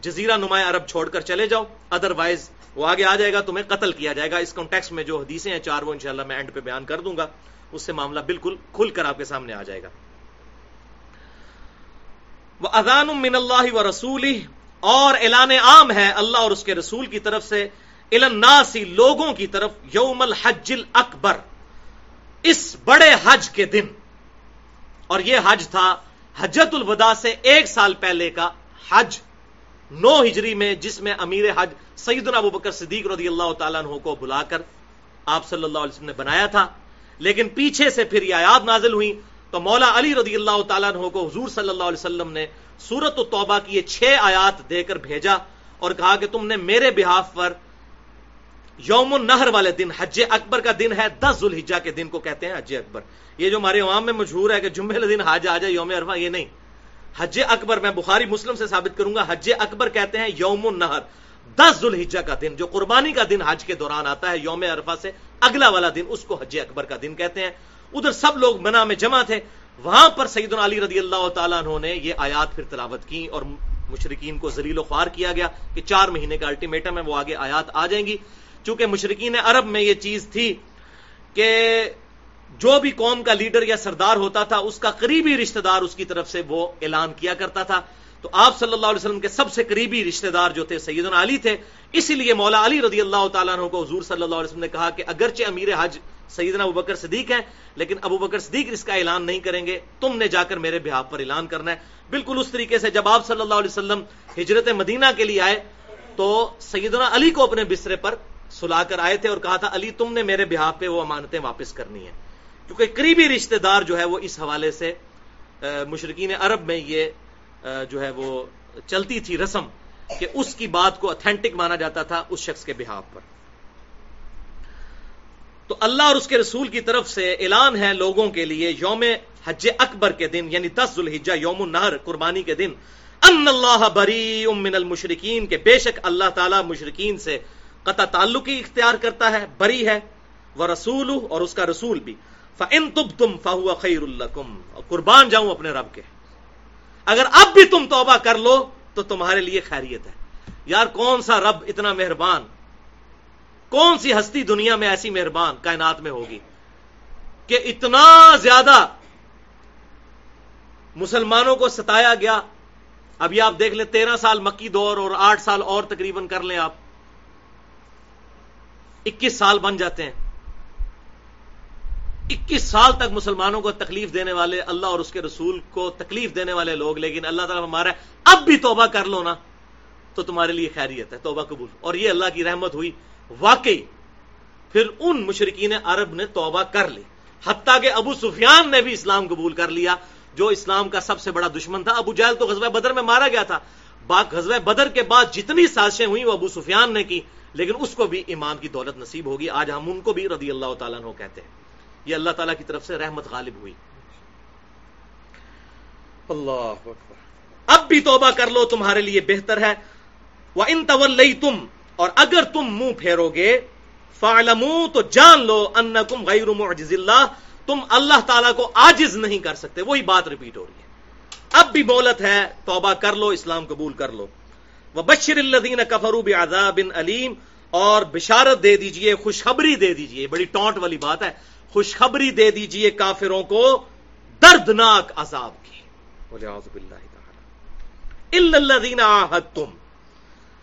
جزیرہ نمایاں عرب چھوڑ کر چلے جاؤ ادر وائز وہ آگے آ جائے گا، تمہیں قتل کیا جائے گا۔ اس کانٹیکس میں جو حدیثیں ہیں چار، وہ انشاءاللہ میں اینڈ پہ بیان کر دوں گا۔ اس سے معاملہ بالکل کھل کر آپ کے سامنے آ جائے گا۔ وہ اذان من اللہ و رسول اور اعلان عام ہے اللہ اور اس کے رسول کی طرف سے الناسی لوگوں کی طرف یوم الحج اکبر اس بڑے حج کے دن۔ اور یہ حج تھا حجت الوداع سے ایک سال پہلے کا حج۔ نو ہجری میں، جس میں امیر حج سیدنا ابو بکر صدیق رضی اللہ تعالیٰ عنہ کو بلا کر آپ صلی اللہ علیہ وسلم نے بنایا تھا۔ لیکن پیچھے سے پھر یہ آیات نازل ہوئی تو مولا علی رضی اللہ تعالیٰ عنہ کو حضور صلی اللہ علیہ وسلم نے سورت و توبہ کی یہ چھ آیات دے کر بھیجا اور کہا کہ تم نے میرے بحاف پر یوم النہر والے دن، حج اکبر کا دن ہے، دس ذوالحجہ کے دن کو کہتے ہیں حج اکبر۔ یہ جو ہمارے عوام میں مشہور ہے کہ جمعے دن حج آ جائے، یوم عرفہ، یہ نہیں۔ حج اکبر میں بخاری مسلم سے ثابت کروں گا، حج اکبر کہتے ہیں یوم النہر۔ دس ذوالحجہ کا دن، جو قربانی کا دن حج کے دوران آتا ہے، یوم عرفہ سے اگلا والا دن، اس کو حج اکبر کا دن کہتے ہیں۔ ادھر سب لوگ منا میں جمع تھے۔ وہاں پر سعید علی رضی اللہ تعالیٰ انہوں نے یہ آیات پھر تلاوت کی اور مشرقین کو ذلیل و خوار کیا گیا کہ چار مہینے کا الٹیمیٹم ہے، وہ آگے آیات آ جائیں گی۔ چونکہ مشرقین عرب میں یہ چیز تھی کہ جو بھی قوم کا لیڈر یا سردار ہوتا تھا، اس کا قریبی رشتہ دار اس کی طرف سے وہ اعلان کیا کرتا تھا۔ تو آپ صلی اللہ علیہ وسلم کے سب سے قریبی رشتہ دار جو تھے، سیدنا علی تھے۔ اسی لیے مولا علی رضی اللہ تعالیٰ عنہ کو حضور صلی اللہ علیہ وسلم نے کہا کہ اگرچہ امیر حج سیدنا ابو بکر صدیق ہے لیکن ابو بکر صدیق اس کا اعلان نہیں کریں گے۔ تم نے جا کر میرے بحاف پر اعلان کرنا ہے۔ بالکل اس طریقے سے جب آپ صلی اللہ علیہ وسلم ہجرت مدینہ کے لیے آئے، تو سیدنا علی کو اپنے بسترے پر سلا کر آئے تھے اور کہا تھا، علی، تم نے میرے بحاف پہ وہ امانتیں واپس کرنی ہے کیونکہ قریبی رشتہ دار جو ہے وہ اس حوالے سے مشرقین عرب میں یہ جو ہے وہ چلتی تھی رسم کہ اس کی بات کو اتھینٹک مانا جاتا تھا اس شخص کے بحاف پر۔ تو اللہ اور اس کے رسول کی طرف سے اعلان ہے لوگوں کے لیے یوم حج اکبر کے دن یعنی دس ذوالحجہ، یوم النہر، قربانی کے دن۔ ان اللہ بری من المشرقین کے بے شک اللہ تعالی مشرقین سے قطع تعلق ہی اختیار کرتا ہے، بری ہے وہ رسول اور اس کا رسول بھی۔ فن تب تم فہو خیر قربان جاؤں اپنے رب کے۔ اگر اب بھی تم توبہ کر لو تو تمہارے لیے خیریت ہے۔ یار، کون سا رب اتنا مہربان؟ کون سی ہستی دنیا میں ایسی مہربان کائنات میں ہوگی کہ اتنا زیادہ مسلمانوں کو ستایا گیا؟ ابھی آپ دیکھ لیں، تیرہ سال مکی دور اور آٹھ سال اور تقریباً کر لیں آپ۔ اکیس سال بن جاتے ہیں۔ اکیس سال تک مسلمانوں کو تکلیف دینے والے اللہ اور اس کے رسول کو تکلیف دینے والے لوگ، لیکن اللہ تعالیٰ ہمارا اب بھی توبہ کر لو نا، تو تمہارے لیے خیریت ہے، توبہ قبول۔ اور یہ اللہ کی رحمت ہوئی۔ واقعی، پھر ان مشرقین عرب نے توبہ کر لی۔ حتیٰ کہ ابو سفیان نے بھی اسلام قبول کر لیا، جو اسلام کا سب سے بڑا دشمن تھا۔ ابو جہل تو غزوہ بدر میں مارا گیا تھا۔ غزوہ بدر کے بعد جتنی سازشیں ہوئی وہ ابو سفیان نے کی، لیکن اس کو بھی ایمان کی دولت نصیب ہوگی۔ آج ہم ان کو بھی رضی اللہ تعالیٰ کہتے ہیں۔ یہ اللہ تعالیٰ کی طرف سے رحمت غالب ہوئی۔ اللہ اب بھی توبہ کر لو تمہارے لیے بہتر ہے۔ وہ ان طول تم اور اگر تم منہ پھیرو گے فالمو تو جان لو ان کم غیر اللہ تم اللہ تعالیٰ کو آجز نہیں کر سکتے وہی بات ریپیٹ ہو رہی ہے۔ اب بھی مولت ہے توبہ کر لو اسلام قبول کر لو۔ وہ بشر الدین کفروب عذاب علیم اور بشارت دے دیجیے خوشخبری دے دیجیے۔ بڑی ٹونٹ والی بات ہے۔ خوشخبری دے دیجیے کافروں کو دردناک عذاب کی۔ الدین تم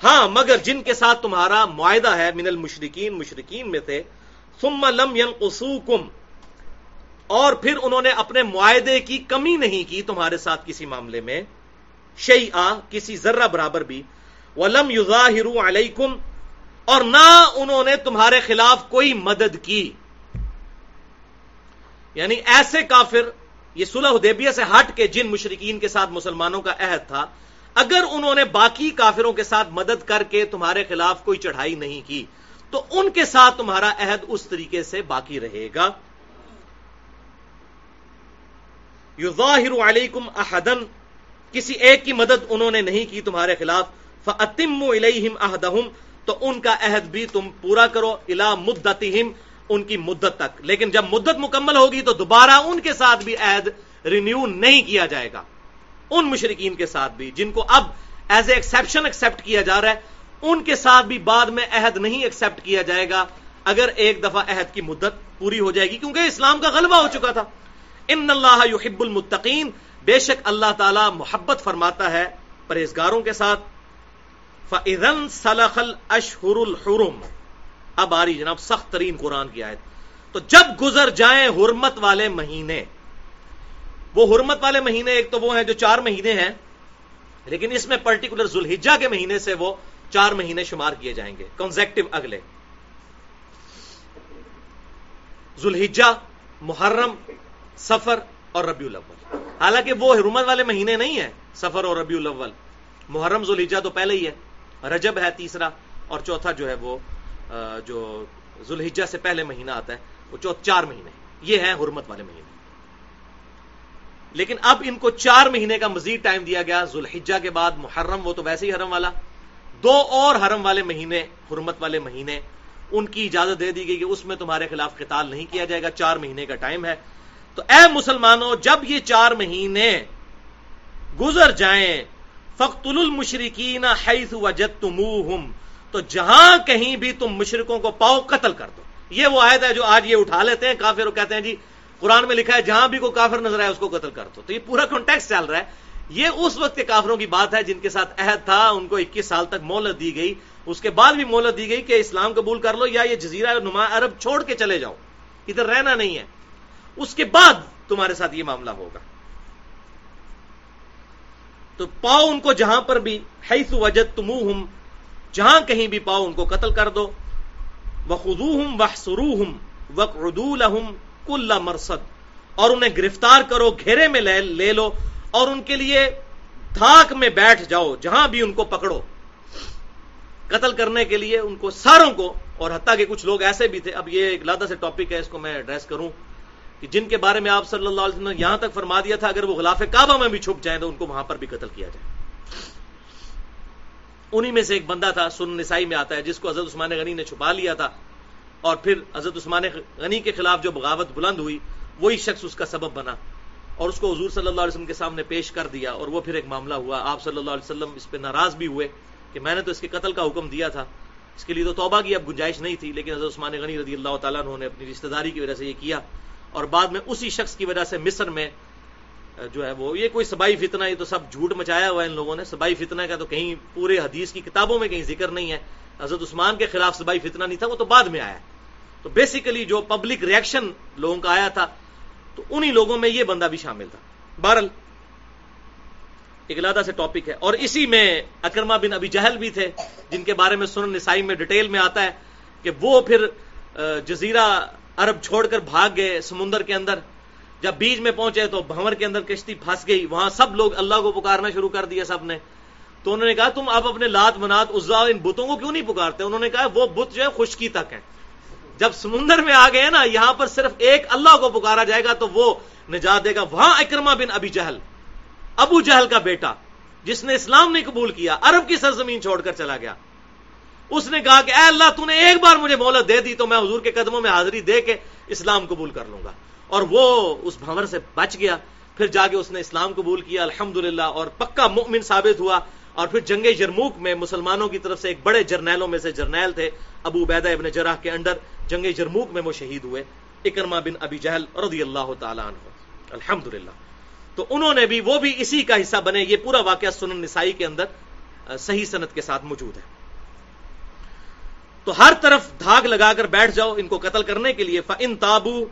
ہاں مگر جن کے ساتھ تمہارا معاہدہ ہے من المشرقین مشرقین میں تھے ثم لم ينقصوكم۔ اور پھر انہوں نے اپنے معاہدے کی کمی نہیں کی تمہارے ساتھ کسی معاملے میں۔ شی آ کسی ذرہ برابر بھی۔ ولم یوزاہر علیکم اور نہ انہوں نے تمہارے خلاف کوئی مدد کی۔ یعنی ایسے کافر، یہ صلح حدیبیہ سے ہٹ کے جن مشرقین کے ساتھ مسلمانوں کا عہد تھا، اگر انہوں نے باقی کافروں کے ساتھ مدد کر کے تمہارے خلاف کوئی چڑھائی نہیں کی، تو ان کے ساتھ تمہارا عہد اس طریقے سے باقی رہے گا۔ یو ظاہر علیکم احدن، کسی ایک کی مدد انہوں نے نہیں کی تمہارے خلاف فتم الہم احدہم تو ان کا عہد بھی تم پورا کرو الا مدتہم ان کی مدت تک۔ لیکن جب مدت مکمل ہوگی تو دوبارہ ان کے ساتھ بھی عہد رینیو نہیں کیا جائے گا۔ ان مشرقین کے ساتھ بھی، جن کو اب ایز اے ایکسپشن ایکسپٹ کیا جا رہا ہے، ان کے ساتھ بھی بعد میں عہد نہیں ایکسپٹ کیا جائے گا۔ اگر ایک دفعہ عہد کی مدت پوری ہو جائے گی، کیونکہ اسلام کا غلبہ ہو چکا تھا۔ ان اللہ یحب المتقین، بے شک اللہ تعالی محبت فرماتا ہے پرہیزگاروں کے ساتھ۔ فَإِذَن سَلَخَ الْأَشْهُرُ الْحُرُمْ۔ اب آ رہی جناب، سخت ترین قرآن کی آیت۔ تو جب گزر جائیں حرمت والے مہینے، وہ حرمت والے مہینے ایک تو وہ ہیں جو چار مہینے ہیں، لیکن اس میں پرٹیکولر ذوالحجہ کے مہینے سے وہ چار مہینے شمار کیے جائیں گے کنزیکٹو اگلے۔ ذوالحجہ، محرم سفر اور ربیع الاول۔ حالانکہ وہ حرمت والے مہینے نہیں ہیں سفر اور ربیع الاول۔ محرم، ذوالحجہ تو پہلے ہی ہے، رجب ہے تیسرا اور چوتھا جو ہے وہ جو ذوالحجہ سے پہلے مہینہ آتا ہے، وہ چوتھ چار مہینے۔ یہ ہیں حرمت والے مہینے۔ لیکن اب ان کو چار مہینے کا مزید ٹائم دیا گیا۔ ذوالحجہ کے بعد محرم، وہ تو ویسے ہی حرم والا۔ دو اور حرم والے مہینے، حرمت والے مہینے، ان کی اجازت دے دی گئی کہ اس میں تمہارے خلاف قتال نہیں کیا جائے گا۔ چار مہینے کا ٹائم ہے۔ تو اے مسلمانوں، جب یہ چار مہینے گزر جائیں فخت المشرقین حیث وجدتموہم تو جہاں کہیں بھی تم مشرقوں کو پاؤ قتل کر دو۔ یہ وہ آیت ہے جو آج یہ اٹھا لیتے ہیں۔ کافر کہتے ہیں جی قرآن میں لکھا ہے، جہاں بھی کوئی کافر نظر آئے اس کو قتل کر دو۔ تو یہ پورا کانٹیکس چل رہا ہے۔ یہ اس وقت کے کافروں کی بات ہے جن کے ساتھ عہد تھا، ان کو اکیس سال تک مہلت دی گئی۔ اس کے بعد بھی مہلت دی گئی کہ اسلام قبول کر لو یا یہ جزیرہ نما عرب چھوڑ کے چلے جاؤ۔ ادھر رہنا نہیں ہے۔ اس کے بعد تمہارے ساتھ یہ معاملہ ہوگا۔ تو پاؤ ان کو جہاں پر بھی، حیث وجد تمو جہاں کہیں بھی پاؤ ان کو قتل کر دو۔ وہ خدو ہوں وہ کل مرسد اور انہیں گرفتار کرو، گھیرے میں لے لو اور ان کے لیے تھاک میں بیٹھ جاؤ، جہاں بھی ان کو پکڑو۔ قتل کرنے کے لیے ان کو ساروں کو، اور حتیٰ کہ کچھ لوگ ایسے بھی تھے۔ اب یہ ایک لادہ سے ٹاپک ہے، اس کو میں ایڈریس کروں کہ جن کے بارے میں آپ صلی اللہ علیہ وسلم نے یہاں تک فرما دیا تھا، اگر وہ غلاف کعبہ میں بھی چھپ جائیں تو ان کو وہاں پر بھی قتل کیا جائے۔ انہی میں سے ایک بندہ تھا سن نسائی میں آتا ہے، جس کو حضرت عثمان غنی نے چھپا لیا تھا۔ اور پھر حضرت عثمان غنی کے خلاف جو بغاوت بلند ہوئی، وہی شخص اس کا سبب بنا۔ اور اس کو حضور صلی اللہ علیہ وسلم کے سامنے پیش کر دیا، اور وہ پھر ایک معاملہ ہوا۔ آپ صلی اللہ علیہ وسلم اس پہ ناراض بھی ہوئے کہ میں نے تو اس کے قتل کا حکم دیا تھا۔ اس کے لیے تو توبہ کی اب گنجائش نہیں تھی، لیکن حضرت عثمان غنی رضی اللہ تعالیٰ نے اپنی رشتہ داری کی وجہ سے یہ کیا۔ اور بعد میں اسی شخص کی وجہ سے مصر میں جو ہے وہ یہ کوئی سبائی فتنہ یہ تو سب جھوٹ مچایا ہوا ہے ان لوگوں نے۔ سبائی فتنہ کا تو کہیں پورے حدیث کی کتابوں میں کہیں ذکر نہیں ہے۔ حضرت عثمان کے خلاف سبائی فتنہ نہیں تھا، وہ تو بعد میں آیا۔ تو بیسیکلی جو پبلک ریئیکشن لوگوں کا آیا تھا، تو انہی لوگوں میں یہ بندہ بھی شامل تھا۔ بہرل اگلادہ سے ٹاپک ہے۔ اور اسی میں اکرما بن ابھی جہل بھی تھے، جن کے بارے میں سنن نسائی میں ڈیٹیل میں آتا ہے کہ وہ پھر جزیرہ عرب چھوڑ کر بھاگ گئے سمندر کے اندر۔ جب بیچ میں پہنچے تو بھنور کے اندر کشتی پھنس گئی، وہاں سب لوگ اللہ کو پکارنا شروع کر دیا سب نے۔ تو انہوں نے کہا، تم اب اپنے لات منات عزا ان بتوں کو کیوں نہیں پکارتے؟ انہوں نے کہا، وہ بت جو ہے خشکی تک ہے جب سمندر میں آ گئے نا، یہاں پر صرف ایک اللہ کو پکارا جائے گا تو وہ نجات دے گا۔ وہاں اکرما بن ابھی جہل، ابو جہل کا بیٹا، جس نے اسلام نہیں قبول کیا، عرب کی سرزمین چھوڑ کر چلا گیا۔ اس نے کہا کہ اے اللہ، تو نے ایک بار مجھے مہلت دے دی، تو میں حضور کے قدموں میں حاضری دے کے اسلام قبول کر لوں گا۔ اور وہ اس بھنور سے بچ گیا، پھر جا کے اس نے اسلام قبول کیا الحمد اور پکا مؤمن ثابت ہوا۔ اور پھر جنگ جرموک میں مسلمانوں کی طرف سے ایک بڑے جرنیلوں میں سے جرنیل تھے، ابو عبیدہ ابن جراح کے انڈر جنگ جرموک میں وہ شہید ہوئے اکرما بن ابی جہل رضی اللہ تعالیٰ عنہ۔ الحمد تو انہوں نے بھی، وہ بھی اسی کا حصہ بنے۔ یہ پورا واقعہ سنن نسائی کے اندر صحیح صنعت کے ساتھ موجود ہے۔ تو ہر طرف دھاگ لگا کر بیٹھ جاؤ ان کو قتل کرنے کے لیے۔ فن تابو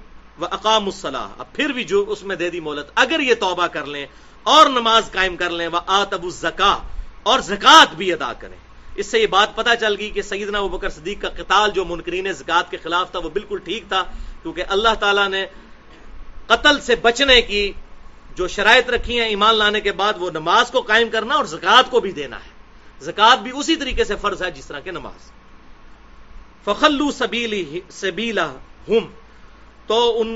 و اقام الصلاح اب پھر بھی جو اس میں دے دی مولت اگر یہ توبہ کر لیں اور نماز قائم کر لیں وہ آتب الزکا اور زکات بھی ادا کریں۔ اس سے یہ بات پتا چل گئی کہ سیدنا ابو بکر صدیق کا قتال جو منکرین زکات کے خلاف تھا، وہ بالکل ٹھیک تھا، کیونکہ اللہ تعالیٰ نے قتل سے بچنے کی جو شرائط رکھی ہیں، ایمان لانے کے بعد وہ نماز کو قائم کرنا اور زکات کو بھی دینا ہے۔ زکات بھی اسی طریقے سے فرض ہے جس طرح کے نماز۔ فخلو سبیلی سبیلا ہم تو ان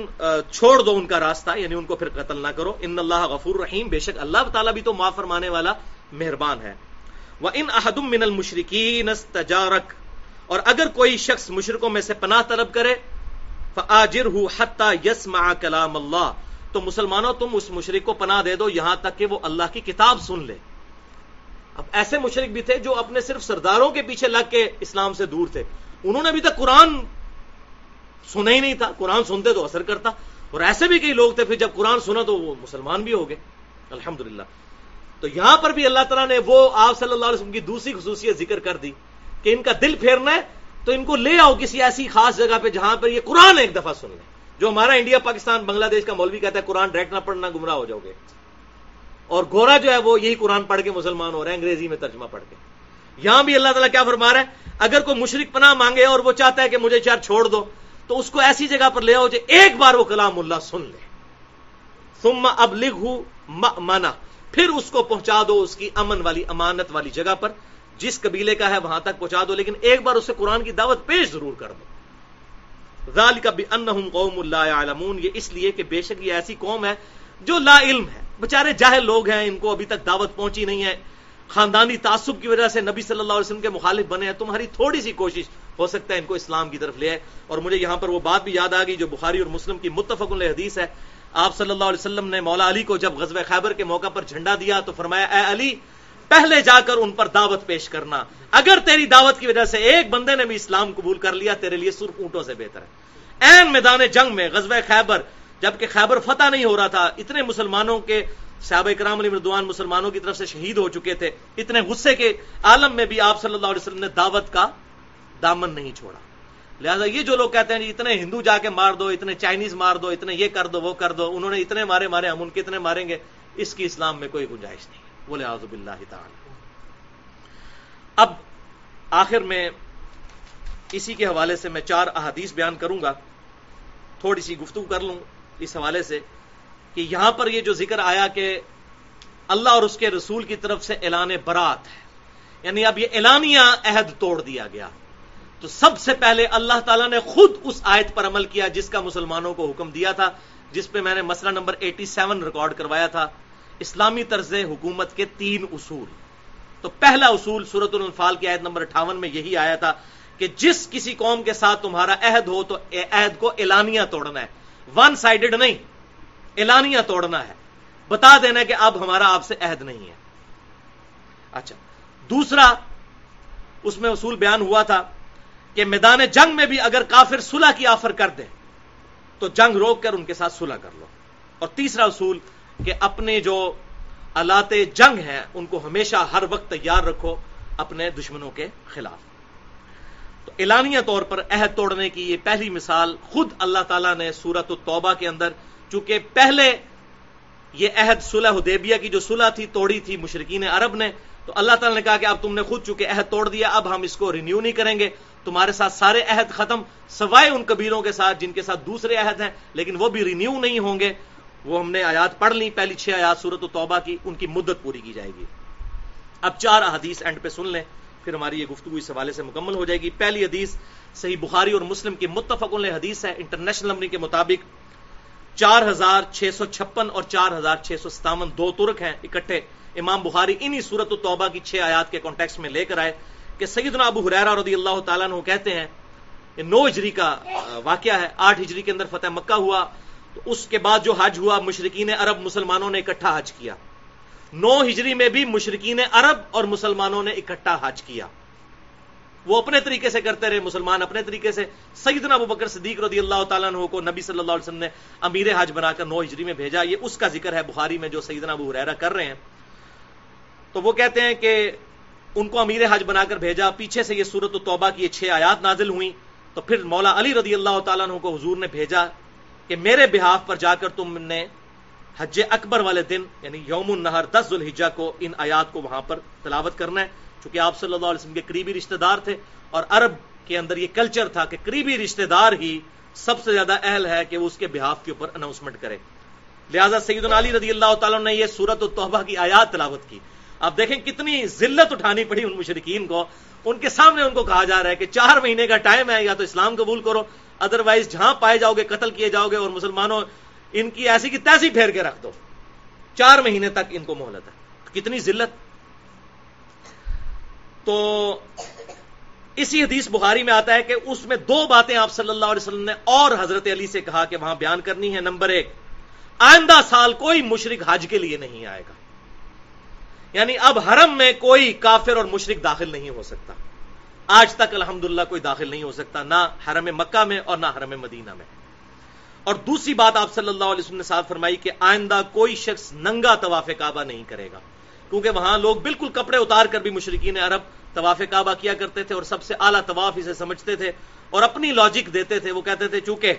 چھوڑ دو ان کا راستہ یعنی ان کو پھر قتل نہ کرو۔ ان اللہ غفور رحیم، بے شک اللہ تعالیٰ بھی تو معاف فرمانے والا مہربان ہے۔ وہ ان احدم من المشرقین تجارک اور اگر کوئی شخص مشرقوں میں سے پناہ طلب کرے فآجر ہو حتہ یس کلام اللہ تو مسلمانوں، تم اس مشرق کو پناہ دے دو یہاں تک کہ وہ اللہ کی کتاب سن لے۔ اب ایسے مشرق بھی تھے جو اپنے صرف سرداروں کے پیچھے لگ کے اسلام سے دور تھے۔ انہوں نے ابھی تک قرآن سنا ہی نہیں تھا، قرآن سنتے تو اثر کرتا۔ اور ایسے بھی کئی لوگ تھے، پھر جب قرآن سنا تو وہ مسلمان بھی ہو گئے۔ الحمد تو یہاں پر بھی اللہ تعالیٰ نے وہ آپ صلی اللہ علیہ وسلم کی دوسری خصوصیت ذکر کر دی کہ ان کا دل پھیرنا ہے، تو ان کو لے آؤ کسی ایسی خاص جگہ پہ جہاں پر یہ قرآن ایک دفعہ سن لیں جو ہمارا انڈیا، پاکستان، بنگلہ دیش کا مولوی کہتا ہے، قرآن ڈائریکٹ نہ پڑھنا، گمراہ ہو جاؤ گے۔ اور گورا جو ہے، وہ یہی قرآن پڑھ کے مسلمان ہو رہے ہیں، انگریزی میں ترجمہ پڑھ کے۔ یہاں بھی اللہ تعالیٰ کیا فرما رہا ہے؟ اگر کوئی مشرق پناہ مانگے اور وہ چاہتا ہے کہ مجھے چار چھوڑ دو تو اس کو ایسی جگہ پر لے آؤ جو ایک بار وہ کلام اللہ سن لے۔ ثم اب لکھ مانا پھر اس کو پہنچا دو اس کی امن والی، امانت والی جگہ پر۔ جس قبیلے کا ہے وہاں تک پہنچا دو، لیکن ایک بار اسے قرآن کی دعوت پیش ضرور کر دو۔ قوم اللہ عالمون یہ اس لیے کہ بے شک یہ ایسی قوم ہے جو لا علم ہے۔ بےچارے جاہل لوگ ہیں، ان کو ابھی تک دعوت پہنچی نہیں ہے۔ خاندانی تعصب کی وجہ سے نبی صلی اللہ علیہ وسلم کے مخالف بنے ہیں۔ تمہاری تھوڑی سی کوشش ہو سکتا ہے ان کو اسلام کی طرف لے آئے۔ اور مجھے یہاں پر وہ بات بھی یاد آ گئی جو بخاری اور مسلم کی متفق حدیث ہے۔ آپ صلی اللہ علیہ وسلم نے مولا علی کو جب غزب خیبر کے موقع پر جھنڈا دیا تو فرمایا، اے علی، پہلے جا کر ان پر دعوت پیش کرنا۔ اگر تیری دعوت کی وجہ سے ایک بندے نے بھی اسلام قبول کر لیا، تیرے لیے سرخ اونٹوں سے بہتر ہے۔ این میدان جنگ میں غزب خیبر، جبکہ خیبر فتح نہیں ہو رہا تھا، اتنے مسلمانوں کے صحابہ کرام علی مردوان مسلمانوں کی طرف سے شہید ہو چکے تھے۔ اتنے غصے کے عالم میں بھی آپ صلی اللہ علیہ وسلم نے دعوت کا دامن نہیں چھوڑا۔ لہٰذا یہ جو لوگ کہتے ہیں جی اتنے ہندو جا کے مار دو، اتنے چائنیز مار دو، اتنے یہ کر دو، وہ کر دو، انہوں نے اتنے مارے مارے ہم ان کے اتنے ماریں گے، اس کی اسلام میں کوئی گنجائش نہیں۔ بولے آزب اللہ تعالی۔ اب آخر میں اسی کے حوالے سے میں چار احادیث بیان کروں گا۔ تھوڑی سی گفتگو کر لوں اس حوالے سے کہ یہاں پر یہ جو ذکر آیا کہ اللہ اور اس کے رسول کی طرف سے اعلان برات ہے۔ یعنی اب یہ اعلانیہ عہد توڑ دیا گیا۔ تو سب سے پہلے اللہ تعالیٰ نے خود اس آیت پر عمل کیا جس کا مسلمانوں کو حکم دیا تھا، جس پہ میں نے مسئلہ نمبر ایٹی سیون ریکارڈ کروایا تھا، اسلامی طرز حکومت کے تین اصول۔ تو پہلا اصول سورت الفال کی عہد نمبر اٹھاون میں یہی آیا تھا کہ جس کسی قوم کے ساتھ تمہارا عہد ہو تو عہد کو اعلانیہ توڑنا ہے۔ ون سائڈڈ نہیں، اعلانیہ توڑنا ہے۔ بتا دینا کہ اب ہمارا آپ سے عہد نہیں ہے۔ اچھا دوسرا اس میں اصول بیان ہوا تھا کہ میدان جنگ میں بھی اگر کافر صلح کی آفر کر دیں تو جنگ روک کر ان کے ساتھ صلح کر لو۔ اور تیسرا اصول کہ اپنے جو آلات جنگ ہیں، ان کو ہمیشہ ہر وقت تیار رکھو اپنے دشمنوں کے خلاف۔ تو اعلانیہ طور پر عہد توڑنے کی یہ پہلی مثال خود اللہ تعالیٰ نے سورت التوبہ کے اندر، چونکہ پہلے یہ عہد صلح حدیبیہ کی جو صلح تھی، توڑی تھی مشرقین عرب نے، تو اللہ تعالیٰ نے کہا کہ اب تم نے خود چونکہ عہد توڑ دیا، اب ہم اس کو رینیو نہیں کریں گے۔ تمہارے ساتھ سارے عہد ختم سوائے ان قبیلوں کے ساتھ جن کے ساتھ دوسرے عہد ہیں، لیکن وہ بھی رینیو نہیں ہوں گے۔ وہ ہم نے آیات پڑھ لی پہلی چھ آیات صورت و توبہ کی، ان کی مدت پوری کی جائے گی۔ اب چار احادیث اینڈ پہ سن لیں، پھر ہماری یہ گفتگو اس حوالے سے مکمل ہو جائے گی۔ پہلی حدیث صحیح بخاری اور مسلم کی متفق حدیث ہے انٹرنیشنل نمبر کے مطابق۔ چار ہزار چھ سو چھپن اور چار ہزار چھ سو ستاون دو ترک ہیں، اکٹھے۔ امام بخاری انہی صورت التوبہ کی چھ آیات کے کانٹیکس میں لے کر آئے۔ کہ سیدنا ابو حریرہ رضی اللہ تعالیٰ نے کہتے ہیں یہ نو ہجری کا واقعہ ہے، آٹھ ہجری کے اندر فتح مکہ ہوا، تو اس کے بعد جو حج ہوا مشرقین عرب مسلمانوں نے اکٹھا حج کیا۔ نو ہجری میں بھی مشرقین عرب اور مسلمانوں نے اکٹھا حج کیا۔ وہ اپنے طریقے سے کرتے رہے، مسلمان اپنے طریقے سے۔ سیدنا ابو بکر صدیق رضی اللہ تعالیٰ عنہ کو نبی صلی اللہ علیہ وسلم نے امیر حج بنا کر نو ہجری میں بھیجا۔ یہ اس کا ذکر ہے بخاری میں جو سیدنا ابو حریرہ کر رہے ہیں۔ تو وہ کہتے ہیں کہ ان کو امیر حج بنا کر بھیجا۔ پیچھے سے یہ صورت و توبہ کی یہ چھ آیات نازل ہوئی تو پھر مولا علی رضی اللہ تعالیٰ عنہ کو حضور نے بھیجا کہ میرے بحاف پر جا کر تم نے حج اکبر والے دن یعنی یوم النہر دس الحجہ کو، ان آیات کو وہاں پر تلاوت کرنا ہے۔ چونکہ آپ صلی اللہ علیہ وسلم کے قریبی رشتہ دار تھے اور عرب کے اندر یہ کلچر تھا کہ قریبی رشتہ دار ہی سب سے زیادہ اہل ہے کہ وہ اس کے بحاف کے اوپر اناؤنسمنٹ کرے۔ لہٰذا سعید علی رضی اللہ تعالیٰ نے یہ سورت التحبہ کی آیات تلاوت کی۔ اب دیکھیں کتنی ذلت اٹھانی پڑی ان مشرقین کو۔ ان کے سامنے ان کو کہا جا رہا ہے کہ چار مہینے کا ٹائم ہے، یا تو اسلام قبول کرو ادر وائز جہاں پائے جاؤ گے، قتل کیے جاؤ گے اور مسلمانوں ان کی ایسی کی تیسی پھیر کے رکھ دو۔ چار مہینے تک ان کو مہلت ہے۔ کتنی ذلت۔ تو اسی حدیث بخاری میں آتا ہے کہ اس میں دو باتیں آپ صلی اللہ علیہ وسلم نے اور حضرت علی سے کہا کہ وہاں بیان کرنی ہے۔ نمبر ایک، آئندہ سال کوئی مشرق حج کے لیے نہیں آئے گا۔ یعنی اب حرم میں کوئی کافر اور مشرق داخل نہیں ہو سکتا۔ آج تک الحمدللہ کوئی داخل نہیں ہو سکتا، نہ حرم مکہ میں اور نہ حرم مدینہ میں۔ اور دوسری بات آپ صلی اللہ علیہ وسلم نے ساتھ فرمائی کہ آئندہ کوئی شخص ننگا طواف کعبہ نہیں کرے گا۔ کیونکہ وہاں لوگ بالکل کپڑے اتار کر بھی مشرقین عرب طواف کعبہ کیا کرتے تھے اور سب سے اعلیٰ طواف اسے سمجھتے تھے اور اپنی لاجک دیتے تھے۔ وہ کہتے تھے، چونکہ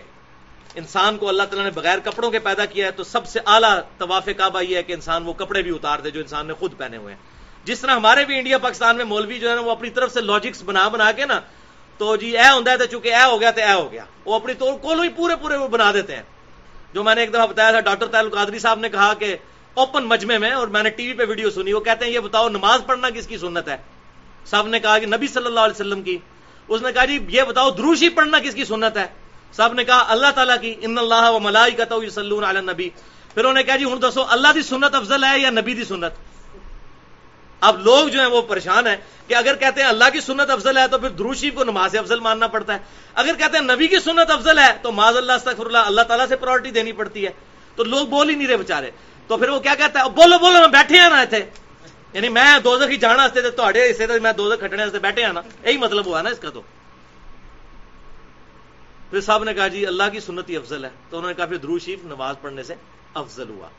انسان کو اللہ تعالیٰ نے بغیر کپڑوں کے پیدا کیا ہے، تو سب سے اعلیٰ طواف کعبہ یہ ہے کہ انسان وہ کپڑے بھی اتار دے جو انسان نے خود پہنے ہوئے ہیں۔ جس طرح ہمارے بھی انڈیا، پاکستان میں مولوی جو ہے نا، وہ اپنی طرف سے لاجکس بنا بنا کے نا، تو جی اے ہوں تو چونکہ اے ہو گیا تو اے ہو گیا۔ وہ اپنی طور کو ہی پورے پورے وہ بنا دیتے ہیں۔ جو میں نے ایک دفعہ بتایا تھا، ڈاکٹر تعلق قادری صاحب نے کہا کہ اوپن مجمے میں، اور میں نے ٹی وی پہ ویڈیو سنی، وہ کہتے ہیں یہ بتاؤ نماز پڑھنا کس کی سنت ہے؟ صاحب نے کہا کہ نبی صلی اللہ علیہ وسلم کی۔ اس نے کہا جی یہ بتاؤ دروشی پڑھنا کس کی سنت ہے؟ صاحب نے کہا اللہ تعالیٰ کی ان اللہ و ملائی کا تو علی نبی پھر انہوں نے کہا جی ہوں دسو اللہ دی سنت افضل ہے یا نبی دی سنت؟ اب لوگ جو ہیں وہ پریشان ہیں کہ اگر کہتے ہیں اللہ کی سنت افضل ہے تو پھر دروشی کو نماز افضل ماننا پڑتا ہے۔ اگر کہتے ہیں نبی کی سنت افضل ہے تو معذ اللہ، استغفر اللہ اللہ تعالیٰ سے پرائرٹی دینی پڑتی ہے۔ تو لوگ بول ہی نہیں رہے بےچارے تو پھر وہ کیا کہتا ہے؟ بولو بولو، میں بیٹھے ہیں نا تھے یعنی میں دو ہی جانا حصے میں دو کھٹنے بیٹھے ہیں نا۔ یہی مطلب ہوا نا اس کا تو۔ پھر صاحب نے کہا جی اللہ کی سنت ہی افضل ہے۔ تو انہوں نے کہا پھر درو شیف نماز پڑھنے سے افضل ہوا۔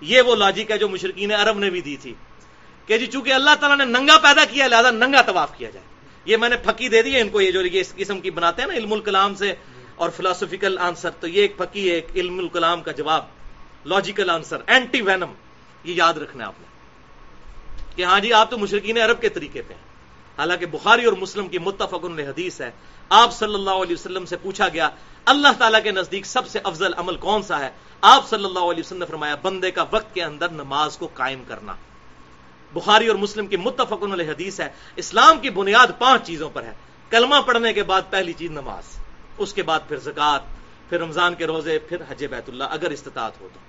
یہ وہ لاجک ہے جو مشرقین عرب نے بھی دی تھی کہ جی چونکہ اللہ تعالیٰ نے ننگا پیدا کیا، لہٰذا ننگا طواف کیا جائے۔ یہ میں نے پھکی دے دی ہے ان کو، یہ جو یہ اس قسم کی بناتے ہیں نا علم الکلام سے اور فلاسفیکل آنسر تو یہ ایک پھکی ہے ایک علم الکلام کا جواب لاجیکل آنسر اینٹی وینم یہ یاد رکھنا ہے آپ نے کہ ہاں جی آپ تو مشرقین عرب کے طریقے پہ ہیں۔ حالانکہ بخاری اور مسلم کی متفق حدیث ہے۔ آپ صلی اللہ علیہ وسلم سے پوچھا گیا، اللہ تعالیٰ کے نزدیک سب سے افضل عمل کون سا ہے؟ آپ صلی اللہ علیہ وسلم نے فرمایا، بندے کا وقت کے اندر نماز کو قائم کرنا۔ بخاری اور مسلم کی متفق علیہ حدیث ہے، اسلام کی بنیاد پانچ چیزوں پر ہے۔ کلمہ پڑھنے کے بعد پہلی چیز نماز، اس کے بعد پھر زکات پھر رمضان کے روزے، پھر حج بیت اللہ، اگر استطاعت ہو تو۔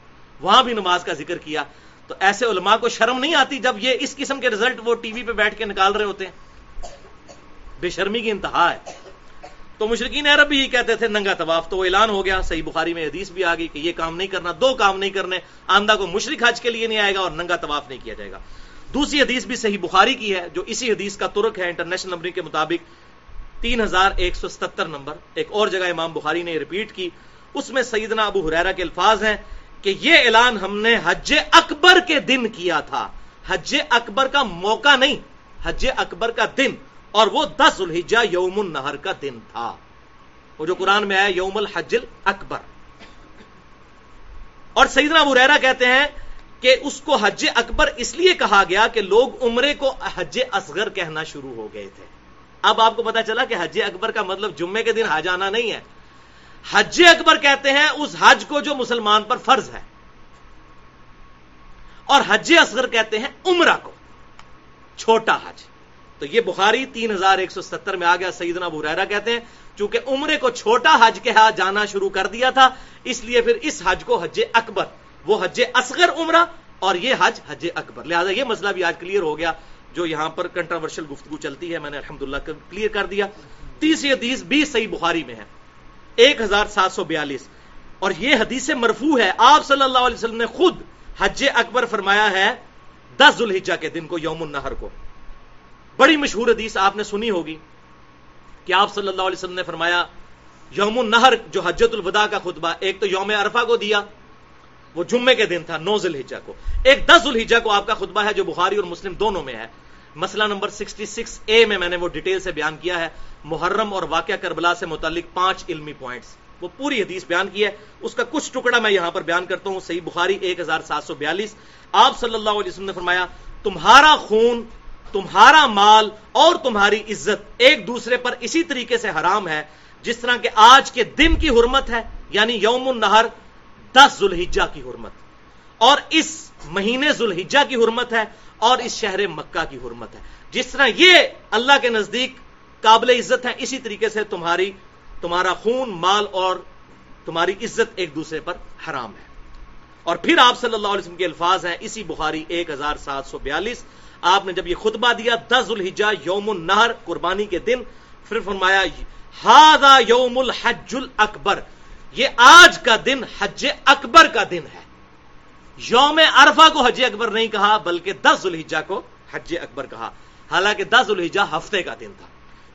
وہاں بھی نماز کا ذکر کیا۔ تو ایسے علماء کو شرم نہیں آتی جب یہ اس قسم کے رزلٹ وہ ٹی وی پہ بیٹھ کے نکال رہے ہوتے ہیں؟ بے شرمی کی انتہا ہے۔ تو مشرقین عرب بھی یہ کہتے تھے، ننگا طواف تو وہ اعلان ہو گیا۔ صحیح بخاری میں حدیث بھی آ گئی کہ یہ کام نہیں کرنا، دو کام نہیں کرنے، آندہ کو مشرق حج کے لیے نہیں آئے گا اور ننگا طواف نہیں کیا جائے گا۔ دوسری حدیث بھی صحیح بخاری کی ہے، جو اسی حدیث کا ترک ہے، انٹرنیشنل نمبر کے مطابق تین ہزار ایک سو ستر نمبر۔ ایک اور جگہ امام بخاری نے ریپیٹ کی، اس میں سیدنا ابو حریرا کے الفاظ ہیں کہ یہ اعلان ہم نے حج اکبر کے دن کیا تھا۔ حج اکبر کا موقع نہیں، حج اکبر کا دن۔ اور وہ دس الحجا یوم النہر کا دن تھا۔ وہ جو قرآن میں آیا یوم الحج اکبر اور سیدنا ابو ریرا کہتے ہیں کہ اس کو حج اکبر اس لیے کہا گیا کہ لوگ عمرے کو حج اصغر کہنا شروع ہو گئے تھے۔ اب آپ کو پتا چلا کہ حج اکبر کا مطلب جمعے کے دن حج آنا نہیں ہے۔ حج اکبر کہتے ہیں اس حج کو جو مسلمان پر فرض ہے۔ اور حج اصغر کہتے ہیں عمرہ کو۔ چھوٹا حج۔ تو یہ بخاری تین ہزار ایک سو ستر میں آ گیا، سیدنا ریرا کہتے ہیں، چونکہ عمرے کو چھوٹا حج کے ہاتھ جانا شروع کر دیا تھا، اس لیے پھر اس حج کو حج اکبر، وہ حج اصغر عمرہ اور یہ حج حج اکبر۔ لہٰذا یہ مسئلہ بھی آج کلیئر ہو گیا، جو یہاں پر کنٹراورشل گفتگو چلتی ہے، میں نے الحمدللہ کلیئر کر دیا۔ تیسری حدیث بھی صحیح بخاری میں ہے، ایک ہزار سات سو بیالیس۔ اور یہ حدیث مرفوع ہے۔ آپ صلی اللہ علیہ وسلم نے خود حج اکبر فرمایا ہے، دس ذوالحجہ کے دن کو، یوم النہر کو۔ بڑی مشہور حدیث آپ نے سنی ہوگی کہ آپ صلی اللہ علیہ وسلم نے فرمایا، یوم النہر جو حجت الوداع کا خطبہ، ایک تو یوم عرفہ کو دیا، وہ جمعے کے دن تھا، نو ذوالحجہ کو۔ ایک دس ذوالحجہ کو آپ کا خطبہ ہے جو بخاری اور مسلم دونوں میں ہے۔ مسئلہ نمبر 66 اے میں میں نے وہ ڈیٹیل سے بیان کیا ہے۔ محرم اور واقعہ کربلا سے متعلق پانچ علمی پوائنٹس وہ پوری حدیث بیان کی ہے۔ اس کا کچھ ٹکڑا میں یہاں پر بیان کرتا ہوں۔ صحیح بخاری ایک ہزار سات سو بیالیس۔ آپ صلی اللہ علیہ وسلم نے فرمایا، تمہارا خون تمہارا مال اور تمہاری عزت ایک دوسرے پر اسی طریقے سے حرام ہے، جس طرح کہ آج کے دن کی حرمت ہے یعنی یوم النہر، دس ذوالحجہ کی حرمت۔ اور اس مہینے ذوالحجہ کی حرمت ہے اور اس شہر مکہ کی حرمت ہے۔ جس طرح یہ اللہ کے نزدیک قابل عزت ہے، اسی طریقے سے تمہاری، تمہارا خون، مال اور تمہاری عزت ایک دوسرے پر حرام ہے۔ اور پھر آپ صلی اللہ علیہ وسلم کے الفاظ ہیں، اسی بخاری ایک ہزار سات سو بیالیس آپ نے جب یہ خطبہ دیا، دس الحجا یوم النہر، قربانی کے دن، پھر فرمایا ہادا یوم الحج الاکبر. یہ آج کا دن، حج اکبر کا دن ہے۔ یوم عرفہ کو حج اکبر نہیں کہا، بلکہ دس الحجا کو حج اکبر کہا۔ حالانکہ دس الحجا ہفتے کا دن تھا۔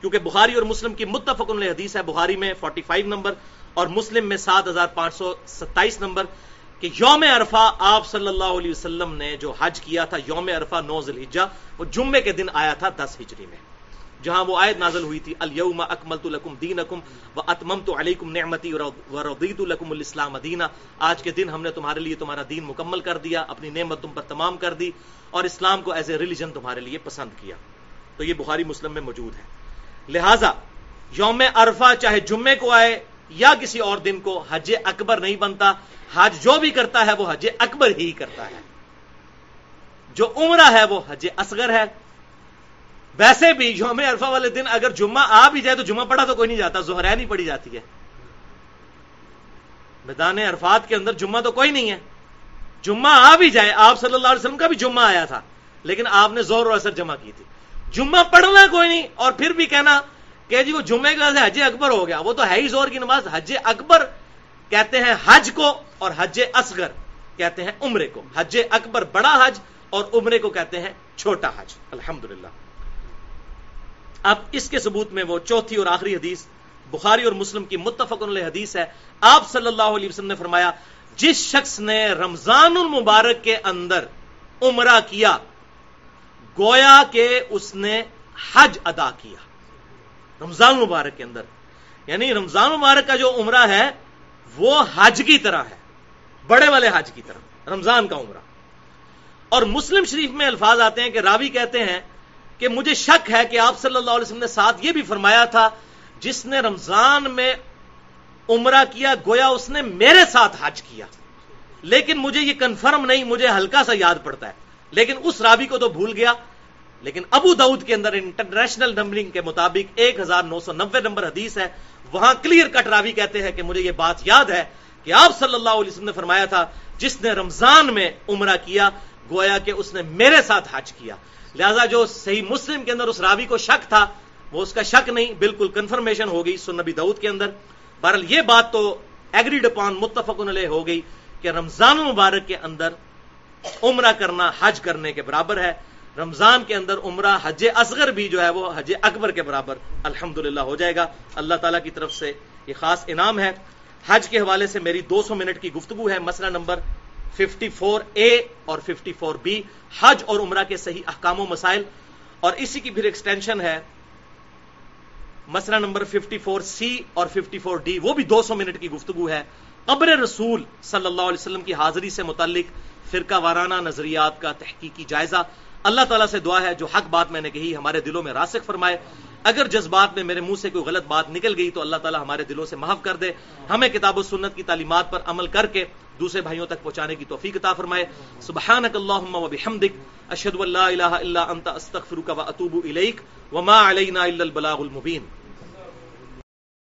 کیونکہ بخاری اور مسلم کی متفق حدیث ہے، بخاری میں 45 نمبر اور مسلم میں سات ہزار پانچ سو ستائیس نمبر۔ کہ یوم عرفہ آپ صلی اللہ علیہ وسلم نے جو حج کیا تھا، یوم عرفہ نو ذلحجہ وہ جمعے کے دن آیا تھا دس ہجری میں، جہاں وہ آیت نازل ہوئی تھی اليوم اکملت لکم دینکم و اتممت علیکم نعمتی و رضیت لکم الاسلام دینہ آج کے دن ہم نے تمہارے لیے تمہارا دین مکمل کر دیا، اپنی نعمت تم پر تمام کر دی، اور اسلام کو ایز اے ریلیجن تمہارے لیے پسند کیا۔ تو یہ بخاری مسلم میں موجود ہے۔ لہذا، یوم عرفہ چاہے جمعے کو آئے یا کسی اور دن کو، حج اکبر نہیں بنتا حج جو بھی کرتا ہے وہ حج اکبر ہی کرتا ہے۔ جو عمرہ ہے وہ حج اصغر ہے۔ ویسے بھی یوم عرفہ والے دن اگر جمعہ آ بھی جائے تو جمعہ پڑھا تو کوئی نہیں جاتا، زہرا نہیں پڑی جاتی ہے۔ میدان عرفات کے اندر جمعہ تو کوئی نہیں ہے۔ جمعہ آ بھی جائے، آپ صلی اللہ علیہ وسلم کا بھی جمعہ آیا تھا، لیکن آپ نے زور و اثر جمع کی تھی۔ جمعہ پڑھنا کوئی نہیں، اور پھر بھی کہنا کہ جی وہ جمعے کے حج اکبر ہو گیا، وہ تو ہے ہی زور کی نماز، حج اکبر کہتے ہیں حج کو اور حج اصغر، کہتے ہیں عمرے کو۔ حج اکبر بڑا حج اور عمرے کو کہتے ہیں چھوٹا حج۔ الحمد اب اس کے ثبوت میں وہ چوتھی اور آخری حدیث بخاری اور مسلم کی متفق علیہ حدیث ہے۔ آپ صلی اللہ علیہ وسلم نے فرمایا، جس شخص نے رمضان المبارک کے اندر عمرہ کیا، گویا کہ اس نے حج ادا کیا۔ رمضان مبارک کے اندر۔ یعنی رمضان مبارک کا جو عمرہ ہے وہ حج کی طرح ہے۔ بڑے والے حج کی طرح، رمضان کا عمرہ۔ اور مسلم شریف میں الفاظ آتے ہیں کہ راوی کہتے ہیں کہ مجھے شک ہے کہ آپ صلی اللہ علیہ وسلم نے ساتھ یہ بھی فرمایا تھا، جس نے رمضان میں عمرہ کیا، گویا اس نے میرے ساتھ حج کیا۔ لیکن مجھے یہ کنفرم نہیں، مجھے ہلکا سا یاد پڑتا ہے۔ لیکن اس راوی کو تو بھول گیا۔ لیکن ابو دعود کے اندر انٹرنیشنل نمبرنگ کے مطابق ایک ہزار نو سو نبے نمبر حدیث ہے۔ وہاں کلیئر کٹ راوی کہتے ہیں کہ مجھے یہ بات یاد ہے کہ آپ صلی اللہ علیہ وسلم نے فرمایا تھا، جس نے رمضان میں عمرہ کیا، گویا کہ اس نے میرے ساتھ حج کیا۔ لہذا جو صحیح مسلم کے اندر اس راوی کو شک تھا، وہ اس کا شک نہیں، بالکل کنفرمیشن ہو گئی سنبی دعود کے اندر۔ بہرحال یہ بات تو ایگریڈ اپان متفق علیہ ہو گئی کہ رمضان مبارک کے اندر عمرہ کرنا، حج کرنے کے برابر ہے۔ رمضان کے اندر عمرہ حج اصغر بھی جو ہے وہ حج اکبر کے برابر الحمد ہو جائے گا۔ اللہ تعالیٰ کی طرف سے یہ خاص انعام ہے۔ حج کے حوالے سے میری دو سو منٹ کی گفتگو ہے۔ مسئلہ نمبر 54 اے اور 54 بی، حج اور عمرہ کے صحیح احکام و مسائل۔ اور اسی کی پھر ایکسٹینشن ہے۔ مسئلہ نمبر 54 سی اور 54 ڈی، وہ بھی دو سو منٹ کی گفتگو ہے۔ قبر رسول صلی اللہ علیہ وسلم کی حاضری سے متعلق فرقہ وارانہ نظریات کا تحقیقی جائزہ۔ اللہ تعالیٰ سے دعا ہے جو حق بات میں نے کہی، ہمارے دلوں میں راسک فرمائے۔ اگر جذبات میں میرے منہ سے کوئی غلط بات نکل گئی تو اللہ تعالیٰ ہمارے دلوں سے معاف کر دے۔ ہمیں کتاب و سنت کی تعلیمات پر عمل کر کے دوسرے بھائیوں تک پہنچانے کی توفیق عطا فرمائے۔ سبحانک اللہم و بحمدک، اشہد ان لا الہ الا انت، استغفرک و اتوب الیک۔ وما علینا الا البلاغ المبین۔